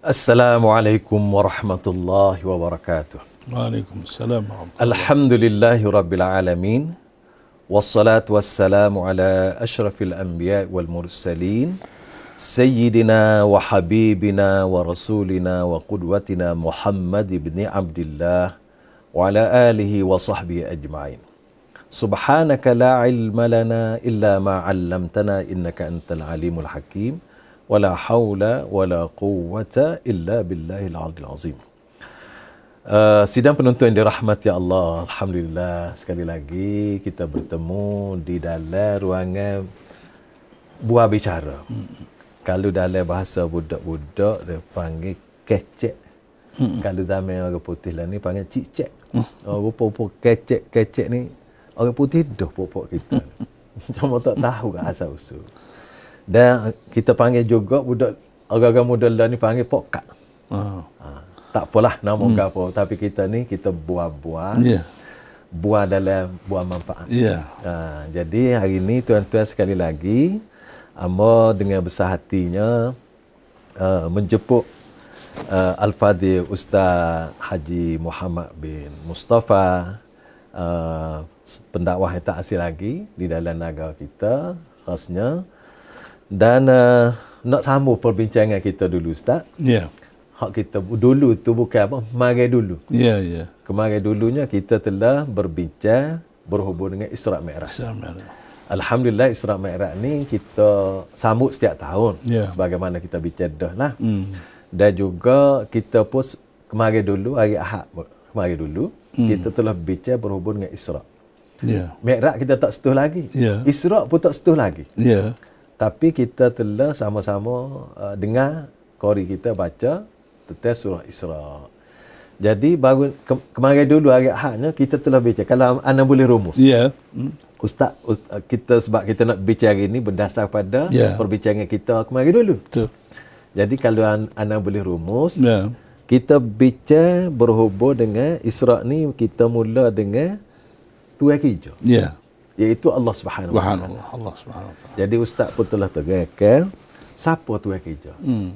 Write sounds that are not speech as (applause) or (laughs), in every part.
Assalamualaikum warahmatullahi wabarakatuh. Waalaikumsalam warahmatullahi Alhamdulillahi rabbil alamin. Wassalatu wassalamu ala ashrafil anbiya wal mursalin. Sayyidina wa habibina wa rasulina wa qudwatina Muhammad ibn Abdullah wa ala alihi wa sahbihi ajma'in. Subhanaka la ilma lana illa ma 'allamtana innaka antal alimul hakim. Wala haula wala quwwata illa billahil aliyil azim. Uh, sidang penonton yang dirahmati Allah, Alhamdulillah sekali lagi kita bertemu di dalam ruangan buah bicara. Hmm. Kalau dalam bahasa budak-budak dia panggil kecek. Hmm. Kalau zaman orang putih lah ni panggil cicek. Hmm. Oh, rupa-rupa kecek-kecek ni orang putih dah pokok kita. (laughs) Cuma tak tahu ke asal usul. Dan kita panggil juga budak orang-orang muda lah ni panggil pokat. Oh. Ha, tak apalah nama hmm. apa tapi kita ni kita buah-buah. Yeah. Buah dalam buah manfaat. Yeah. Ha, jadi hari ni tuan-tuan sekali lagi Amba dengan besar hatinya uh, menjemput uh, Al-Fadhil Ustaz Haji Muhammad bin Mustafa uh, pendakwah yang tak asing lagi di dalam negara kita khasnya dan uh, nak sambung perbincangan kita dulu Ustaz. Ya. Yeah. Hak kita dulu tu bukan apa, mari dulu. Ya, yeah, ya. Yeah. Kemarin dulunya kita telah berbincang berhubung dengan Isra Mi'raj. Isra Mi'raj. Alhamdulillah Isra Mi'raj ni kita sambut setiap tahun. Yeah. Sebagaimana kita bincang dah lah. Mm. Dan juga kita pun kemarin dulu, hari Ahad kemarin dulu, mm. kita telah bincang berhubung dengan Isra. Yeah. Mi'raj kita tak setuh lagi. Yeah. Isra pun tak setuh lagi. Ya. Yeah tapi kita telah sama-sama uh, dengar kori kita baca tentang surah Isra. Jadi baru ke, kemarin dulu hari Ahadnya kita telah baca kalau anda boleh rumus. Ya. Yeah. Hmm. Ustaz, ustaz uh, kita sebab kita nak bicara hari ini berdasar pada yeah. perbincangan kita kemarin dulu. Betul. Jadi kalau anda boleh rumus, yeah. kita bicara berhubung dengan Isra ni kita mula dengan tuan hijau. Ya. Yeah iaitu Allah Subhanahu wa taala. Allah Subhanahu wa taala. Jadi ustaz pun telah terangkan siapa tu yang kerja. Hmm.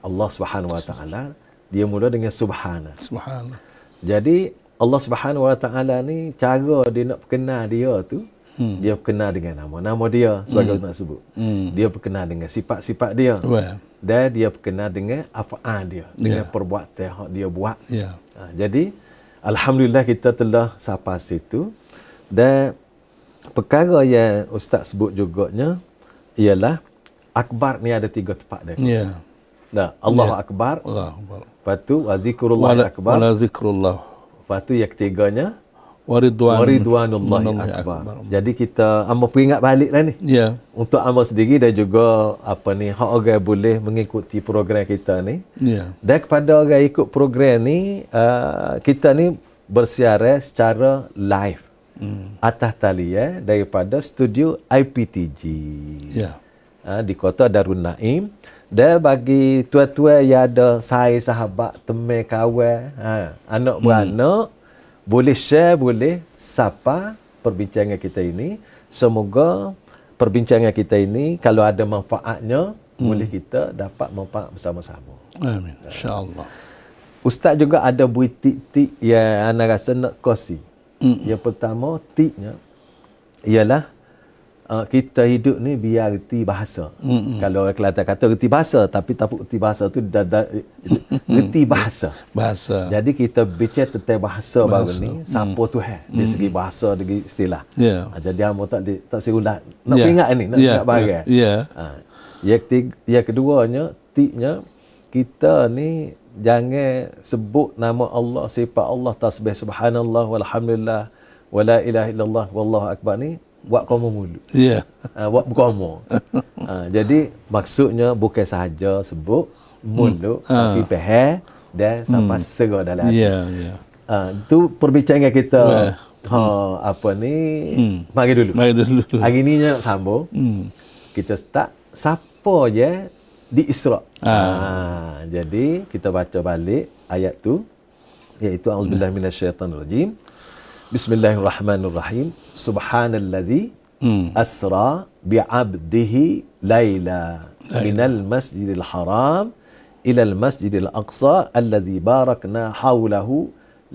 Allah Subhanahu wa taala dia mula dengan subhana. Subhana. Jadi Allah Subhanahu wa taala ni cara dia nak kenal dia tu hmm. dia kenal dengan nama nama dia sebagai hmm. nak sebut. Hmm. Dia kenal dengan sifat-sifat dia. Well. Dan dia kenal dengan afaan dia, dengan yeah. perbuatan yang dia buat. Yeah. Ha, jadi alhamdulillah kita telah sampai situ dan perkara yang ustaz sebut juganya ialah akbar ni ada tiga tempat dia. Ya. Yeah. Nah, Allah yeah. akbar. Allah akbar. Lepas tu zikrullah akbar. Wala zikrullah. Lepas tu yang ketiganya waridwan waridwanullah akbar. akbar. Jadi kita amba peringat baliklah ni. Ya. Yeah. Untuk amba sendiri dan juga apa ni hak orang boleh mengikuti program kita ni. Ya. Yeah. Dan kepada orang ikut program ni uh, kita ni bersiaran secara live hmm. atas tali ya daripada studio IPTG. Ya. Ha, di kota Darun Naim. Dan bagi tua-tua yang ada saya sahabat, teman kawan, ha, anak hmm. beranak, boleh share, boleh sapa perbincangan kita ini. Semoga perbincangan kita ini kalau ada manfaatnya, hmm. boleh kita dapat manfaat bersama-sama. Amin. InsyaAllah. Ustaz juga ada buih tik-tik yang anda rasa nak kongsi. Mm. Yang pertama, tiknya ialah uh, kita hidup ni biar reti bahasa. Mm-mm. Kalau orang Kelantan kata reti bahasa, tapi tak reti bahasa tu dah, dah (laughs) reti bahasa. Bahasa. Jadi kita bicara tentang bahasa, bahasa. baru ni, mm. siapa Tuhan mm. dari segi bahasa, dari istilah. Yeah. Uh, jadi hamba tak di, tak sirulah. Nak yeah. ingat ni, nak yeah. ingat barang. Yeah. Uh, yang, ketiga, yang keduanya, tiknya, kita ni jangan sebut nama Allah sifat Allah tasbih subhanallah walhamdulillah wala ilaha illallah wallahu akbar ni buat kamu mulu ya yeah. uh, buat kamu uh, (laughs) jadi maksudnya bukan sahaja sebut mulut hmm. tapi uh. pehe dan sampai hmm. serah dalam hati ya ya uh, tu perbincangan kita well. ha hmm. apa ni hmm. mari dulu mari dulu hari ni nak sambung hmm. kita start siapa je di Isra. Ha. ha. jadi kita baca balik ayat tu iaitu auzubillahi minasyaitonirrajim. Bismillahirrahmanirrahim. Subhanallazi hmm. asra bi'abdihi laila minal masjidil haram ila al-masjidil aqsa alladhi barakna hawlahu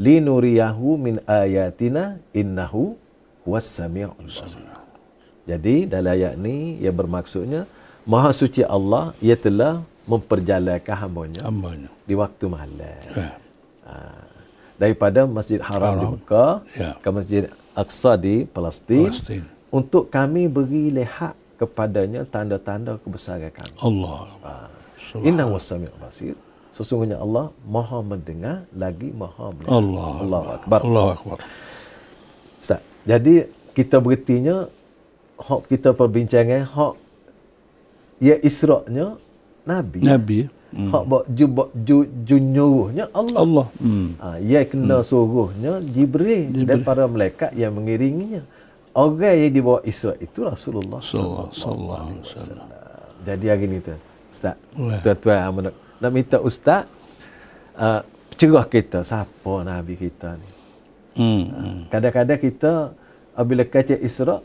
linuriyahu min ayatina innahu huwas samiul basir. Jadi dalam ayat ni ia bermaksudnya Maha suci Allah ia telah memperjalankan hambanya, hambanya. di waktu malam. Ya. Ha. Daripada Masjid Haram, Haram. di Mekah ya. ke Masjid Aqsa di Palestin, Palestin untuk kami beri lihat kepadanya tanda-tanda kebesaran kami. Allah. Ha. Inna wasami' basir. Sesungguhnya Allah Maha mendengar lagi Maha melihat. Allah. Allah akbar. Allah akbar. Ustaz, jadi kita beritinya hak kita perbincangan hak ya Isra-nya Nabi. Nabi. Hmm. Hak buat ju buat ju, ju nyuruhnya Allah. Allah. Hmm. Ha, ia kena hmm. suruhnya Jibril, Jibril dan para malaikat yang mengiringinya. Orang yang dibawa Isra itu Rasulullah sallallahu alaihi wasallam. Jadi hari ni tu. Ustaz. Tuan-tuan nak, nak minta ustaz uh, cerah kita siapa nabi kita ni. Hmm. Uh, kadang-kadang kita apabila kaca Isra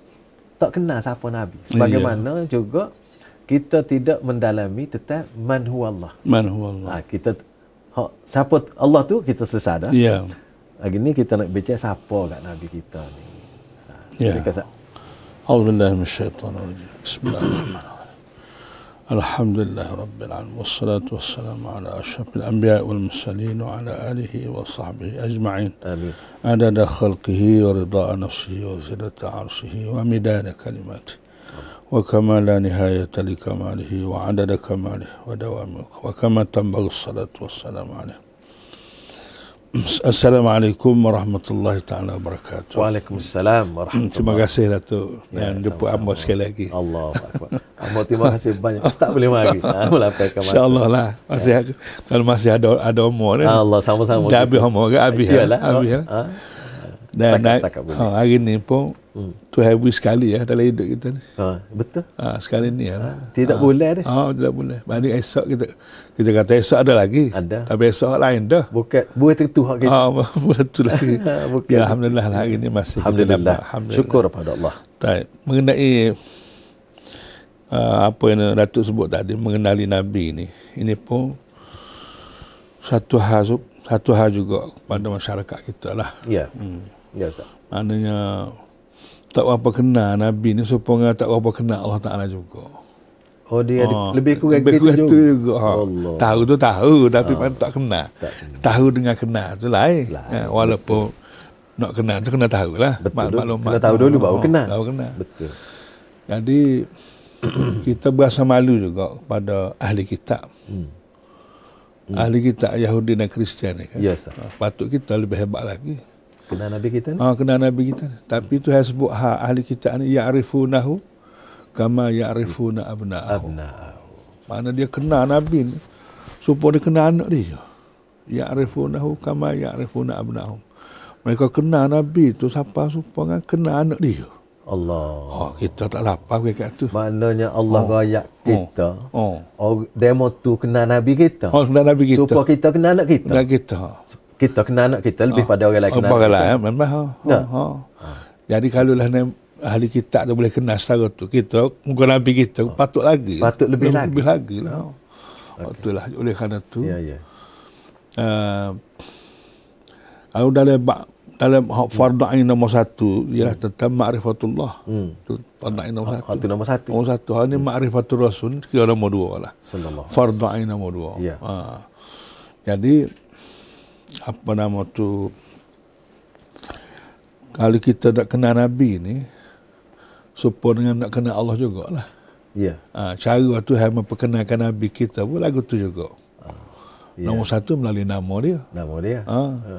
tak kenal siapa nabi. Sebagaimana yeah. juga kita tidak mendalami tentang man huwa Allah. Man huwa Allah. Ha, kita ha, siapa Allah tu kita sesat dah. Ya. Lagi ni kita nak baca siapa kat Nabi kita ni. Ha, ya. Alhamdulillah minasyaitan rajim. Bismillahirrahmanirrahim. Alhamdulillah rabbil alamin wassalatu wassalamu ala asyrafil anbiya wal mursalin wa ala alihi wa sahbihi ajma'in. Amin. Adada khalqihi wa rida nafsihi wa zinata arsyihi wa midada kalimatihi. وكما لا نهاية لكماله وعدد كماله ودوامه وكما تنبغي الصلاة والسلام عليه Assalamualaikum warahmatullahi taala wabarakatuh. Waalaikumsalam warahmatullahi. Terima kasih Datuk ya, dan jumpa Amba sekali lagi. Allah akbar. Amba terima kasih banyak. Ustaz boleh mari. Ha melampaikan masa. Insya-Allah lah. Masih ya. kalau masih ada ada umur ni. Allah sama-sama. Dah habis umur ke habis. Iyalah. Habis. Ha? Dan ha, hari ni pun hmm. tu happy sekali ya dalam hidup kita ni. Ha, betul. Ha, sekali ni ya. Ha, tidak ha. boleh dah. Ha, tidak boleh. Banding esok kita kita kata esok ada lagi. Ada. Tapi esok lain dah. Bukan buat tentu hak kita. Ha, (laughs) buat tentu lagi. (laughs) ya, alhamdulillah lah, hari ni masih alhamdulillah. alhamdulillah. Syukur pada Allah. Baik. Mengenai uh, apa yang Datuk sebut tadi mengenali Nabi ni. Ini pun satu hal satu hal juga pada masyarakat kita lah. Ya. Hmm. Ya, Ustaz. Maknanya tak apa kenal Nabi ni supaya tak apa kenal Allah Taala juga. Oh dia ha. lebih kurang lebih kurang gitu juga. juga. Ha. Tahu tu tahu tapi ha. tak kenal. Tak tahu dengan kenal tu lain. lain. Ha. walaupun betul. nak kenal tu kena tahu lah. Betul. Maklumat kena tahu dulu baru ha. kenal. Baru kenal. Betul. Jadi (clears throat) kita berasa malu juga pada ahli kitab. Hmm. Hmm. Ahli kitab Yahudi dan Kristian ni kan. Yes, ha. Patut kita lebih hebat lagi kenal Nabi kita ni? Ah, kenal Nabi kita. Tapi tu saya sebut ha, ahli kita ni ya'rifunahu kama ya'rifuna abna'ahu. Abna'ahu. Mana dia kenal Nabi ni supaya dia kenal anak dia. Ya'rifunahu kama ya'rifuna abna'ahu. Mereka kenal Nabi tu siapa supaya kenal anak dia. Allah. Oh, kita tak lapar ke kat tu. Maknanya Allah oh. rayak kita. Oh. oh. demo tu kenal Nabi kita. Oh, kenal Nabi kita. Supaya kita kenal anak kita. Kenal kita kita kenal anak kita lebih ha. pada orang lain kenal orang lain ya, memang ha. Ha. ha. ha. jadi kalau lah ahli kita tu boleh kenal setara tu kita muka nabi kita ha. patut lagi patut lebih, lebih lagi lebih lagi lah ha. okay. itulah oleh kerana tu ya ya uh, dalam dalam hak fardu ain nombor satu ialah hmm. tentang ma'rifatullah. Hmm. Tu fardu ain nombor satu. Itu nombor satu. Nombor satu. Ini hmm. ma'rifatul rasul kira nombor dua lah. Sallallahu. Fardu ain nombor dua. Ya. Ha. Jadi apa nama tu kalau kita nak kenal Nabi ni supaya dengan nak kenal Allah jugalah. Ya. Ha, cara tu yang memperkenalkan Nabi kita pun lagu tu juga. Ha, ya. Nombor satu melalui nama dia. Nama dia. Ha. ha.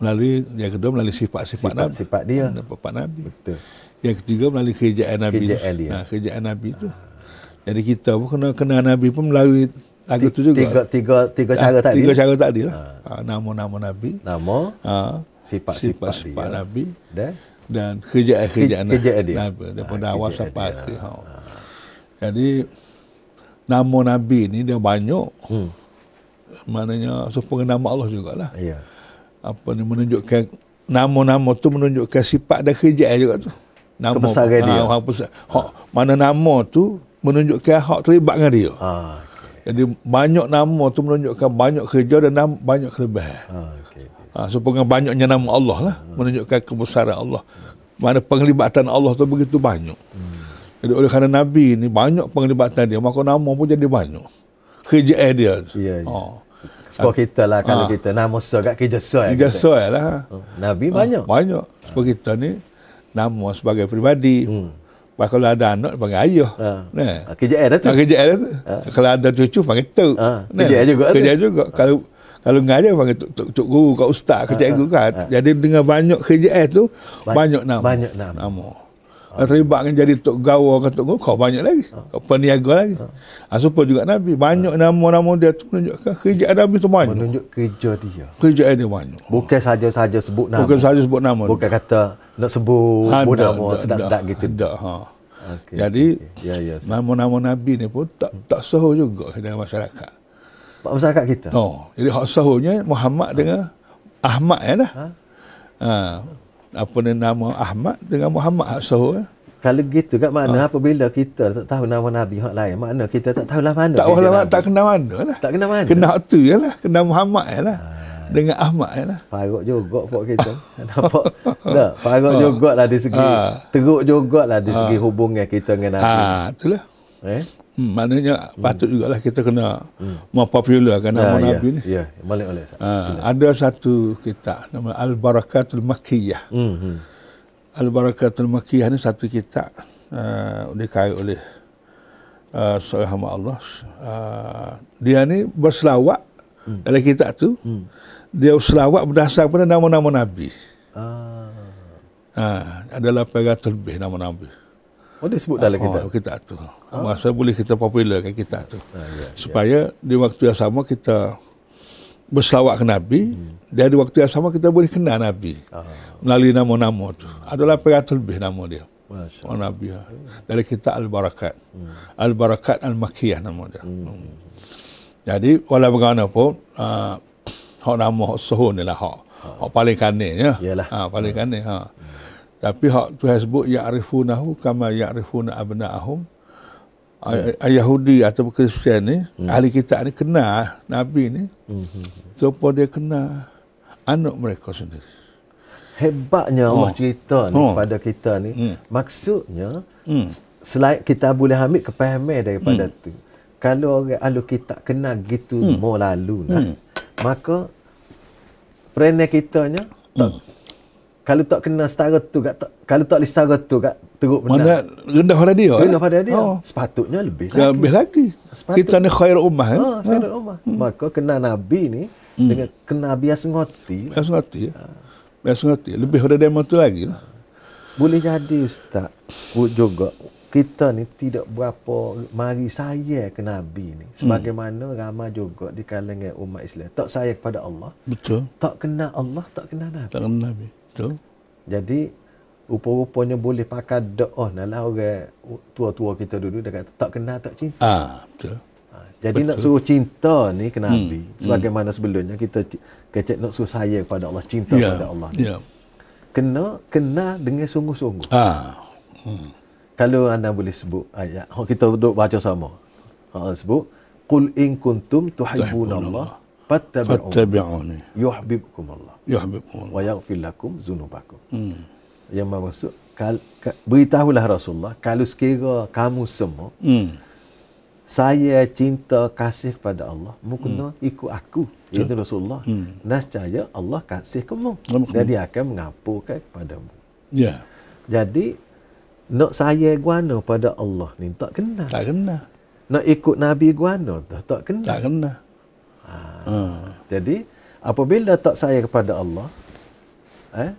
Melalui yang kedua melalui sifat-sifat Nabi. Sifat dia. Sifat Nabi. Betul. Yang ketiga melalui kerjaan Nabi. Kerjaan dia. Ha, kerjaan Nabi tu. Ha. Jadi kita pun kena kenal Nabi pun melalui lagu tu juga. Tiga, tiga, tiga cara tadi. Tiga cara tadi lah. Ha. Ha, nama-nama Nabi. Nama. Ha. Sifat-sifat sifat Nabi. Dan. Dan kerjaan-kerjaan kerjaan dia. Nabi. Daripada ha, awal sampai akhir. Ha. Jadi, nama Nabi ni dia banyak. Hmm. Maknanya, supaya nama Allah jugalah. Ya. Apa ni menunjukkan, nama-nama tu menunjukkan sifat dan kerjaan juga tu. Nama, Kebesaran dia. Ha, ha. Mana nama tu menunjukkan hak terlibat dengan dia. Ha. Jadi banyak nama tu menunjukkan banyak kerja dan nama, banyak kelebihan. Ah, okay. Ha, so banyaknya nama Allah lah hmm. menunjukkan kebesaran Allah. Mana penglibatan Allah tu begitu banyak. Hmm. Jadi oleh kerana Nabi ni banyak penglibatan dia, maka nama pun jadi banyak. Kerja dia. Ya, ya. Oh. Sebab kita lah kalau ha. kita nama so kat kerja so Kerja so lah. Oh. Nabi banyak. Ha, banyak. Sebab kita ni nama sebagai pribadi. Hmm. Bah, kalau ada anak panggil ayah. Ha. Nah. Kerja dah tu. Ha, kerja dah tu. Ha. Kalau ada cucu panggil tu. Ha. Kerja nah. juga. Kerja juga. Ha. Kalau kalau ngajar panggil tok tok, tok guru kat ustaz ke cikgu kan. Jadi dengan banyak kerja tu banyak nama. Banyak nama. nama. Ha. Terlibat kan jadi tok gawa ke tok guru kau banyak lagi. Ha. Kau peniaga lagi. Ha. Ha, juga Nabi banyak ha. nama-nama dia tu menunjukkan kerja Nabi tu banyak. Menunjuk kerja dia. Kerja dia banyak. Bukan saja-saja sebut nama. Bukan saja sebut nama. Bukan kata nak sebut ha, nama sedap-sedap gitu. Tak. Ha. Okay, Jadi okay. Ya, ya, nama-nama Nabi ni pun tak tak sahur juga dalam masyarakat masyarakat kita. Oh, jadi hak sahurnya Muhammad ha. dengan Ahmad ya dah. Ha? ha. Apa ni nama Ahmad dengan Muhammad hak sahur. Ya? Kalau gitu kat mana ha. apabila kita tak tahu nama Nabi hak lain, makna kita tak tahu lah mana. Tak tahu lah, tak kenal mana lah. Tak kenal mana. Kenal tu ya lah, kenal Muhammad ya lah. Ha. Dengan Ahmad ya lah. Faruk juga pok kita. (laughs) Nampak? Tak, faruk ha. juga lah di segi, ha. teruk juga lah di segi ha. hubungan kita dengan Nabi. Ha, itulah. Eh? Hmm, maknanya hmm. patut jugalah kita kena hmm. mau popularkan nama ya, Nabi ya, ni. Ya, boleh boleh. Uh, ada satu kitab nama Al Barakatul Makkiyah. Hmm, hmm. Al Barakatul Makkiyah ni satu kitab uh, dikarya oleh uh, seorang hamba Allah. Uh, dia ni berselawat hmm. dalam kitab tu. Hmm. Dia selawat berdasar pada nama-nama Nabi. Ah. Uh, adalah 800 lebih nama Nabi. Oh dia sebut dalam kitab. Oh, kitab tu. Ha? Masa boleh kita popularkan kitab tu. Ha, ya, Supaya ya. di waktu yang sama kita berselawat ke Nabi hmm. dan di waktu yang sama kita boleh kenal Nabi. Ha. Melalui nama-nama tu. Adalah peratus lebih nama dia. Masya oh, Nabi. Ha. Dari kitab Al-Barakat. Hmm. Al-Barakat Al-Makiyah nama dia. Hmm. Jadi walau bagaimanapun uh, hak nama hak suhun ni lah hak. Hak paling kanin ya. Ha, paling kanin. Ha. Tapi hak tu sebut ya'rifunahu kama ya'rifuna abna'ahum. Hmm. Yahudi atau Kristian ni, hmm. ahli kitab ni kenal Nabi ni. Hmm. Supaya dia kenal anak mereka sendiri. Hebatnya Allah oh. cerita ni oh. pada kita ni. Hmm. Maksudnya, hmm. selain kita boleh ambil kepahaman daripada hmm. tu. Kalau orang ahli kitab kenal gitu hmm. mau lalu, nah, hmm. maka perangai kitanya hmm kalau tak kena setara tu kat kalau tak boleh setara tu kat teruk benar. Mana rendah pada dia. Rendah pada dia. Oh. Sepatutnya lebih lagi. Lebih lagi. Sepatut. Kita ni khair ummah. Ha, eh? khair ha. ummah. Hmm. Maka kena Nabi ni hmm. dengan kena biasa ngoti. Biasa ngoti. Ha. Biasa ngoti. Lebih pada dia tu lagi. Ha. Boleh jadi Ustaz. Juga kita ni tidak berapa mari saya ke Nabi ni. Sebagaimana hmm. ramai juga di kalangan umat Islam. Tak saya kepada Allah. Betul. Tak kenal Allah, tak kenal Nabi. Tak kenal Nabi. Betul. Jadi rupa-rupanya boleh pakai doa nalah orang tua-tua kita dulu dia kata tak kenal tak cinta. Ah, betul. Ha, jadi betul. nak suruh cinta ni ke Nabi hmm. sebagaimana hmm. sebelumnya kita kecek nak suruh sayang kepada Allah, cinta yeah. kepada Allah. Yeah. Kena kena dengan sungguh-sungguh. Ah. Hmm. Kalau anda boleh sebut ayat, kita duduk baca sama. Ha sebut qul in kuntum tuhibbunallah fattabi'uni yuhibbukum Allah yuhibbukum Allah wa yaghfir lakum dzunubakum hmm. yang maksud kal, ka, beritahulah Rasulullah kalau sekira kamu semua hmm. saya cinta kasih kepada Allah mu kena hmm. ikut aku. Itu Rasulullah. Hmm. nescaya Allah kasih kamu dan dia akan mengampunkan kepadamu ya. Yeah. jadi nak saya guana pada Allah ni tak kena. Tak kena. Nak ikut Nabi guana tak, tak kena. Tak kena Ha. Jadi apabila tak saya kepada Allah, eh,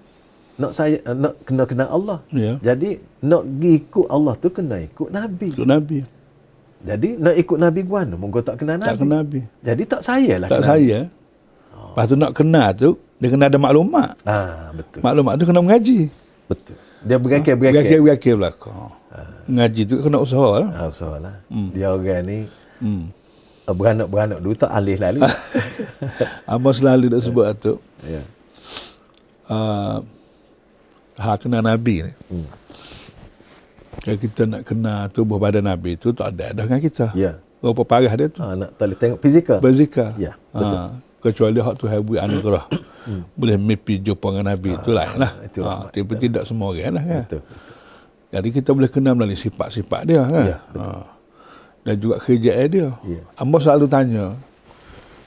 nak saya eh, nak kena kenal Allah. Ya. Jadi nak pergi ikut Allah tu kena ikut Nabi. Ikut Nabi. Jadi nak ikut Nabi gua monggo tak kenal Nabi. Tak kenal Nabi. Jadi tak saya lah. Tak saya. Oh. Lepas tu nak kenal tu dia kena ada maklumat. Ah, betul. Maklumat tu kena mengaji. Betul. Dia berakil-berakil. Berakil-berakil belakang. Ha. Ngaji tu kena usaha lah. Ha, usaha lah. Hmm. Dia orang ni hmm. Eh, beranak-beranak dulu tak alih lalu. (laughs) Abang selalu nak sebut tu. Ya. Uh, ha kena Nabi ni. Hmm. Kalau kita nak kenal tubuh badan Nabi tu tak ada dah dengan kita. Ya. Berapa parah dia tu. Ha, nak tali tengok fizikal. Fizikal. Ya, betul. Ha, kecuali hak tu habu anugerah. (coughs) Hmm. Boleh mimpi jumpa dengan Nabi ha, tu lah. lah. Ha, tapi tidak semua orang lah kan. Betul. Jadi kita boleh kenal melalui sifat-sifat dia kan. Ya, Ha. Dan juga kerjaan dia. Ya. Amba selalu tanya.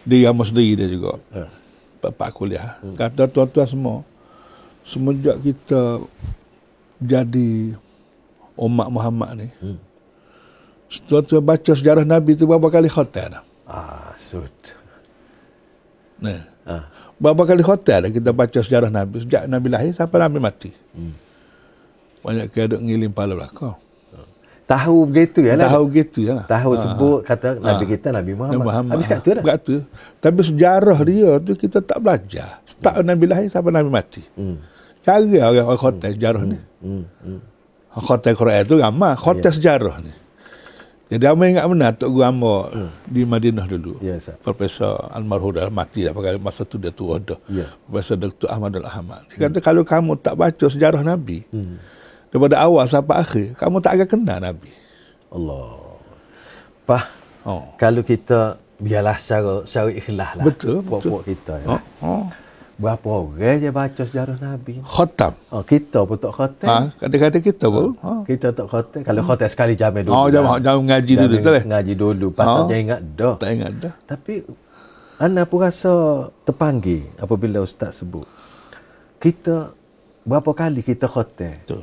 Dia Amba sendiri dia juga. Ha. Bapak kuliah. Hmm. Kata tuan-tuan semua. Semenjak kita jadi umat Muhammad ni. Hmm. Tuan-tuan baca sejarah Nabi tu berapa kali khotel? Ah, sud. Nah. Ah. Berapa kali hotel kita baca sejarah Nabi sejak Nabi lahir sampai Nabi mati. Hmm. Banyak kira ngilim pala belakang. Tahu begitu ya lah. Tahu begitu ya lah. Tahu ha. sebut kata Nabi ha. kita Nabi Muhammad. Nabi Muhammad. Habis kat tu dah. Kat tu. Tapi sejarah dia tu kita tak belajar. Start hmm. Nabi lahir sampai Nabi mati. Hmm. Cara orang hotel sejarah hmm. ni. Hmm. Hmm. Hotel Quran tu ramai. Hotel yeah. sejarah ni. Jadi apa ingat benar Tok Guru hmm. di Madinah dulu. Ya, yes, Profesor Almarhum dah mati dah pada masa tu dia tua dah. Yeah. Profesor Dr. Ahmad Al-Ahmad. Dia kata hmm. kalau kamu tak baca sejarah Nabi, hmm. Daripada awal sampai akhir, kamu tak akan kenal Nabi. Allah. Pah, oh. kalau kita biarlah secara, secara ikhlas lah. Betul. Puak-puak kita. Ya. Oh. Oh. Berapa orang je baca sejarah Nabi? Khatam. Oh, kita pun tak khatam. Ha, kadang-kadang kita pun. Ha. Kita tak khatam. Kalau khatam sekali jamin dulu. Oh, jam, lah. jam ngaji dulu. Jam ngaji dulu. Patutnya ha. ingat dah. Tak ingat dah. Tapi, Ana pun rasa terpanggil apabila Ustaz sebut. Kita, berapa kali kita khatam. Betul.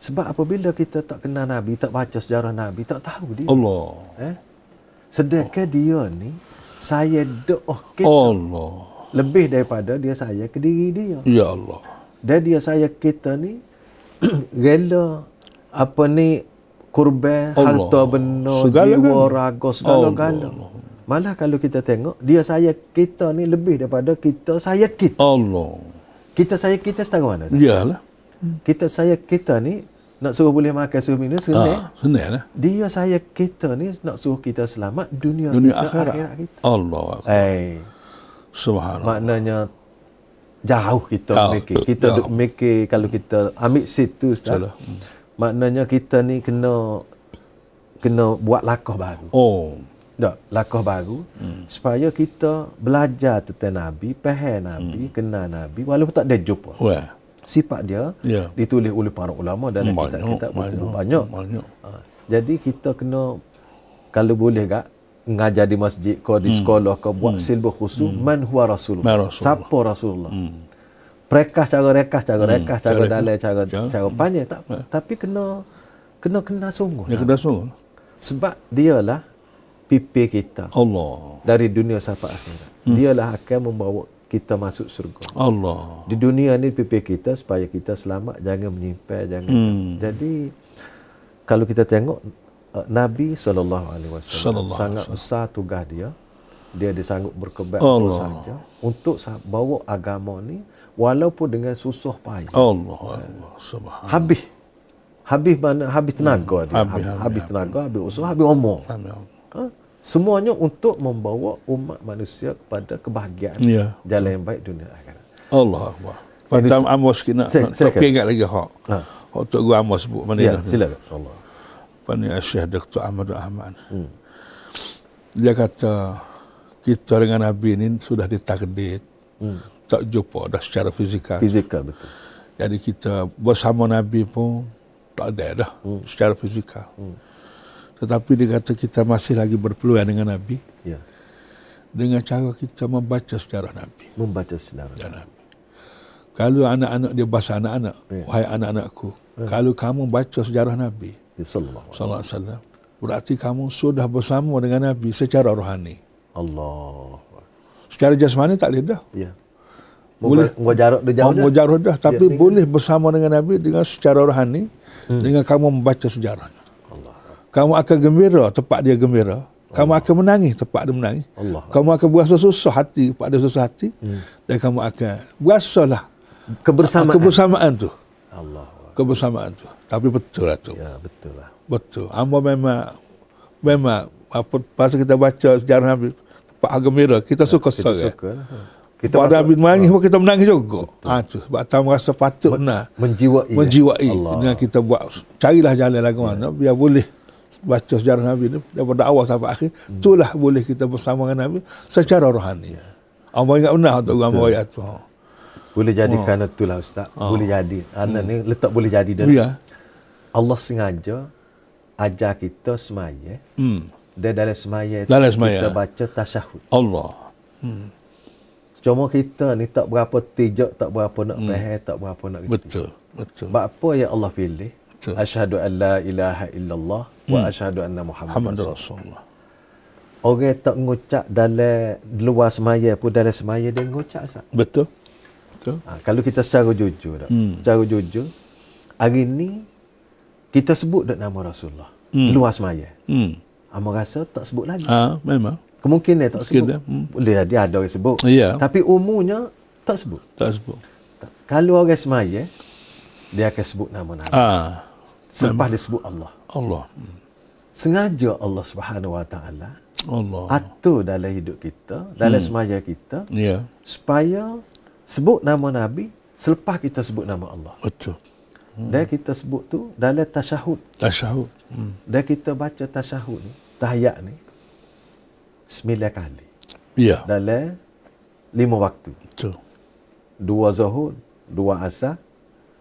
Sebab apabila kita tak kenal Nabi, tak baca sejarah Nabi, tak tahu dia. Allah. Eh? Sedangkan oh. dia ni, saya doa kita. Allah lebih daripada dia saya ke diri dia. Ya Allah. Dan dia saya kita ni (clears throat) rela apa ni kurban harta benda jiwa raga segala-gala. Malah kalau kita tengok dia saya kita ni lebih daripada kita saya kita. Allah. Kita saya kita setara mana? Iyalah. Kita saya kita ni nak suruh boleh makan suruh minum senang. Ah, senang lah. Dia saya kita ni nak suruh kita selamat dunia, dunia kita akhirat. akhirat kita. Allah. Eh. Subhanallah. Maknanya jauh kita jauh, mikir. Kita duk mikir kalau kita ambil situ Ustaz. Hmm. Maknanya kita ni kena kena buat lakah baru. Oh. Tak, lakah baru hmm. supaya kita belajar tentang Nabi, faham Nabi, hmm. kenal Nabi walaupun tak ada jumpa. Well. Sifat dia yeah. ditulis oleh para ulama dalam kitab-kitab banyak. banyak. banyak. Ha. Jadi kita kena kalau boleh gak ngajar di masjid kau di hmm. sekolah kau buat hmm. silbah khusus hmm. man huwa rasulullah. rasulullah siapa rasulullah hmm. Prekah cara rekah cara hmm. rekah cara dalai cara cara, cara panjang tak hmm. tapi kena kena kena sungguh ya, kena sungguh sebab dialah pipi kita Allah dari dunia sampai akhirat hmm. dialah akan membawa kita masuk surga Allah di dunia ni pipi kita supaya kita selamat jangan menyimpan jangan hmm. jadi kalau kita tengok Uh, Nabi sallallahu alaihi wasallam sangat besar tugas dia. Dia disanggup berkebat apa saja untuk bawa agama ni walaupun dengan susah payah. Allah Allah subhanallah. Habis habis mana habis tenaga hmm. dia. Habis, habis, habis tenaga, habis usaha, habis umur. Ha? Semuanya untuk membawa umat manusia kepada kebahagiaan ya, jalan yang baik dunia akhirat. Allah Allah. Macam Amos kita nak, nak ingat lagi hak. Ha. Hak Tok Guru Amos sebut mana ya, silakan. Allah apa ni Syekh Dr. Ahmad Ahmad. Hmm. Dia kata kita dengan Nabi ini sudah ditakdir hmm. tak jumpa dah secara fizikal. Fizikal betul. Jadi kita bersama Nabi pun tak ada dah hmm. secara fizikal. Hmm. Tetapi dia kata kita masih lagi berpeluang dengan Nabi. Ya. Dengan cara kita membaca sejarah Nabi. Membaca sejarah Nabi. Nabi. Kalau anak-anak dia bahasa anak-anak, ya. wahai anak-anakku, ya. kalau kamu baca sejarah Nabi, sallallahu alaihi wasallam berarti kamu sudah bersama dengan nabi secara rohani Allah secara jasmani tak boleh dah ya boleh mujarab dah jauh dah mujarab dah tapi ya, boleh bersama dengan nabi dengan secara rohani hmm. dengan kamu membaca sejarah Allah kamu akan gembira tempat dia gembira kamu akan menangis tempat dia menangis Allah. kamu akan berasa susah hati pada susah hati hmm. dan kamu akan berasalah kebersamaan kebersamaan tu Allah kebersamaan tu. Tapi betul lah tu. Ya, betul lah. Betul. Amba memang, memang, apa, pasal kita baca sejarah Nabi, Pak Agamira, kita ya, suka kita Suka. Lah. Kita Pada Nabi menangis pun kita menangis juga. Ha, tu. Sebab kita merasa patut Men, Menjiwai. Menjiwai. Allah. Dengan kita buat, carilah jalan lagu mana, ya. biar boleh baca sejarah Nabi ni daripada awal sampai akhir hmm. itulah boleh kita bersama dengan Nabi secara rohani. Ya. Apa ingat benar untuk gambar ayat tu. Boleh jadi oh. kerana itulah ustaz. Oh. Boleh jadi. Anak hmm. ni letak boleh jadi dan ya. Allah sengaja ajar kita semaya. Hmm. Dan dalam semaya, dalam semaya kita baca tasyahud. Allah. Hmm. Cuma kita ni tak berapa tijak, tak berapa nak hmm. faham, tak berapa nak kerti. Betul. Betul. Apa yang Allah pilih? Betul. Asyhadu an la ilaha illallah. Wa asyhadu anna Muhammad, Rasulullah. Orang tak ngucap dalam luar semaya pun dalam semaya dia ngucap sah. Betul. Betul. Ha, kalau kita secara jujur, hmm. secara jujur, hari ni kita sebut dak nama Rasulullah. Hmm. Luar semaya. Hmm. Amo rasa tak sebut lagi. Ah, ha, memang. Kemungkinan tak sebut. Kira, hmm. Boleh jadi ada orang sebut. Ya. Tapi umumnya tak sebut. Tak sebut. Kalau orang semaya, dia akan sebut nama Nabi. Ah. Selepas dia sebut Allah. Allah. Sengaja Allah Subhanahu Wa Taala Allah. atur dalam hidup kita, dalam hmm. semaya kita, ya. supaya sebut nama Nabi selepas kita sebut nama Allah. Betul. Hmm. Dan kita sebut tu dalam tasyahud. Tasyahud. Hmm. Dan kita baca tasyahud ni, tahiyat ni, sembilan kali. Ya. Dalam lima waktu. Betul. Dua zuhur, dua asar,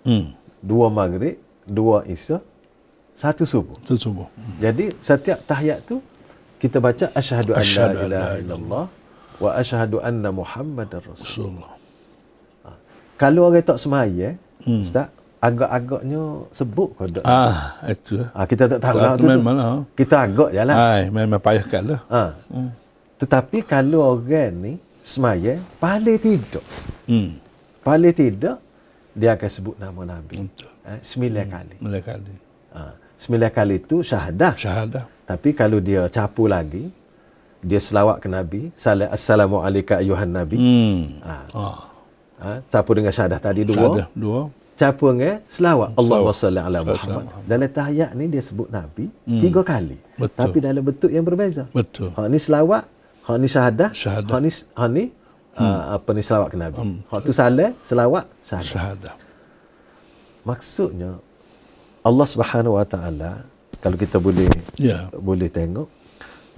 hmm. dua maghrib, dua isya, satu subuh. Satu subuh. Hmm. Jadi setiap tahiyat tu kita baca asyhadu an la ilaha illallah wa asyhadu anna muhammadar rasulullah. Ha. Kalau orang tak semaya, hmm. Ustaz, agak-agaknya sebut kau dak. Ah, itu. Ah, kita tak tahu lah tu. Memang lah. Kita agak jalan. Ai, memang payahkan lah. Ha. Hmm. Tetapi kalau orang ni semaya, paling tidak. Hmm. Paling tidak, dia akan sebut nama Nabi. Eh, sembilan hmm. kali. Sembilan kali. Ha. Sembilan kali itu syahadah. Syahadah. Tapi kalau dia capu lagi, dia selawat ke Nabi. Assalamualaikum ayuhan Nabi. Hmm. Ha. Oh. Ha. Capu dengan syahadah tadi dua. Syahadah dua. Capu dengan selawat. Allahumma salli ala Muhammad. Dalam tahiyat ni dia sebut Nabi hmm. tiga kali. Betul. Tapi dalam bentuk yang berbeza. Betul. Ha, ni selawat Hak ni syahadah. Syahadah. Hak ni, hak ni hmm. uh, apa ni selawat ke Nabi. Hmm. Hak tu salah, selawat, syahadah. syahadah. Maksudnya, Allah Subhanahu Wa Taala kalau kita boleh yeah. boleh tengok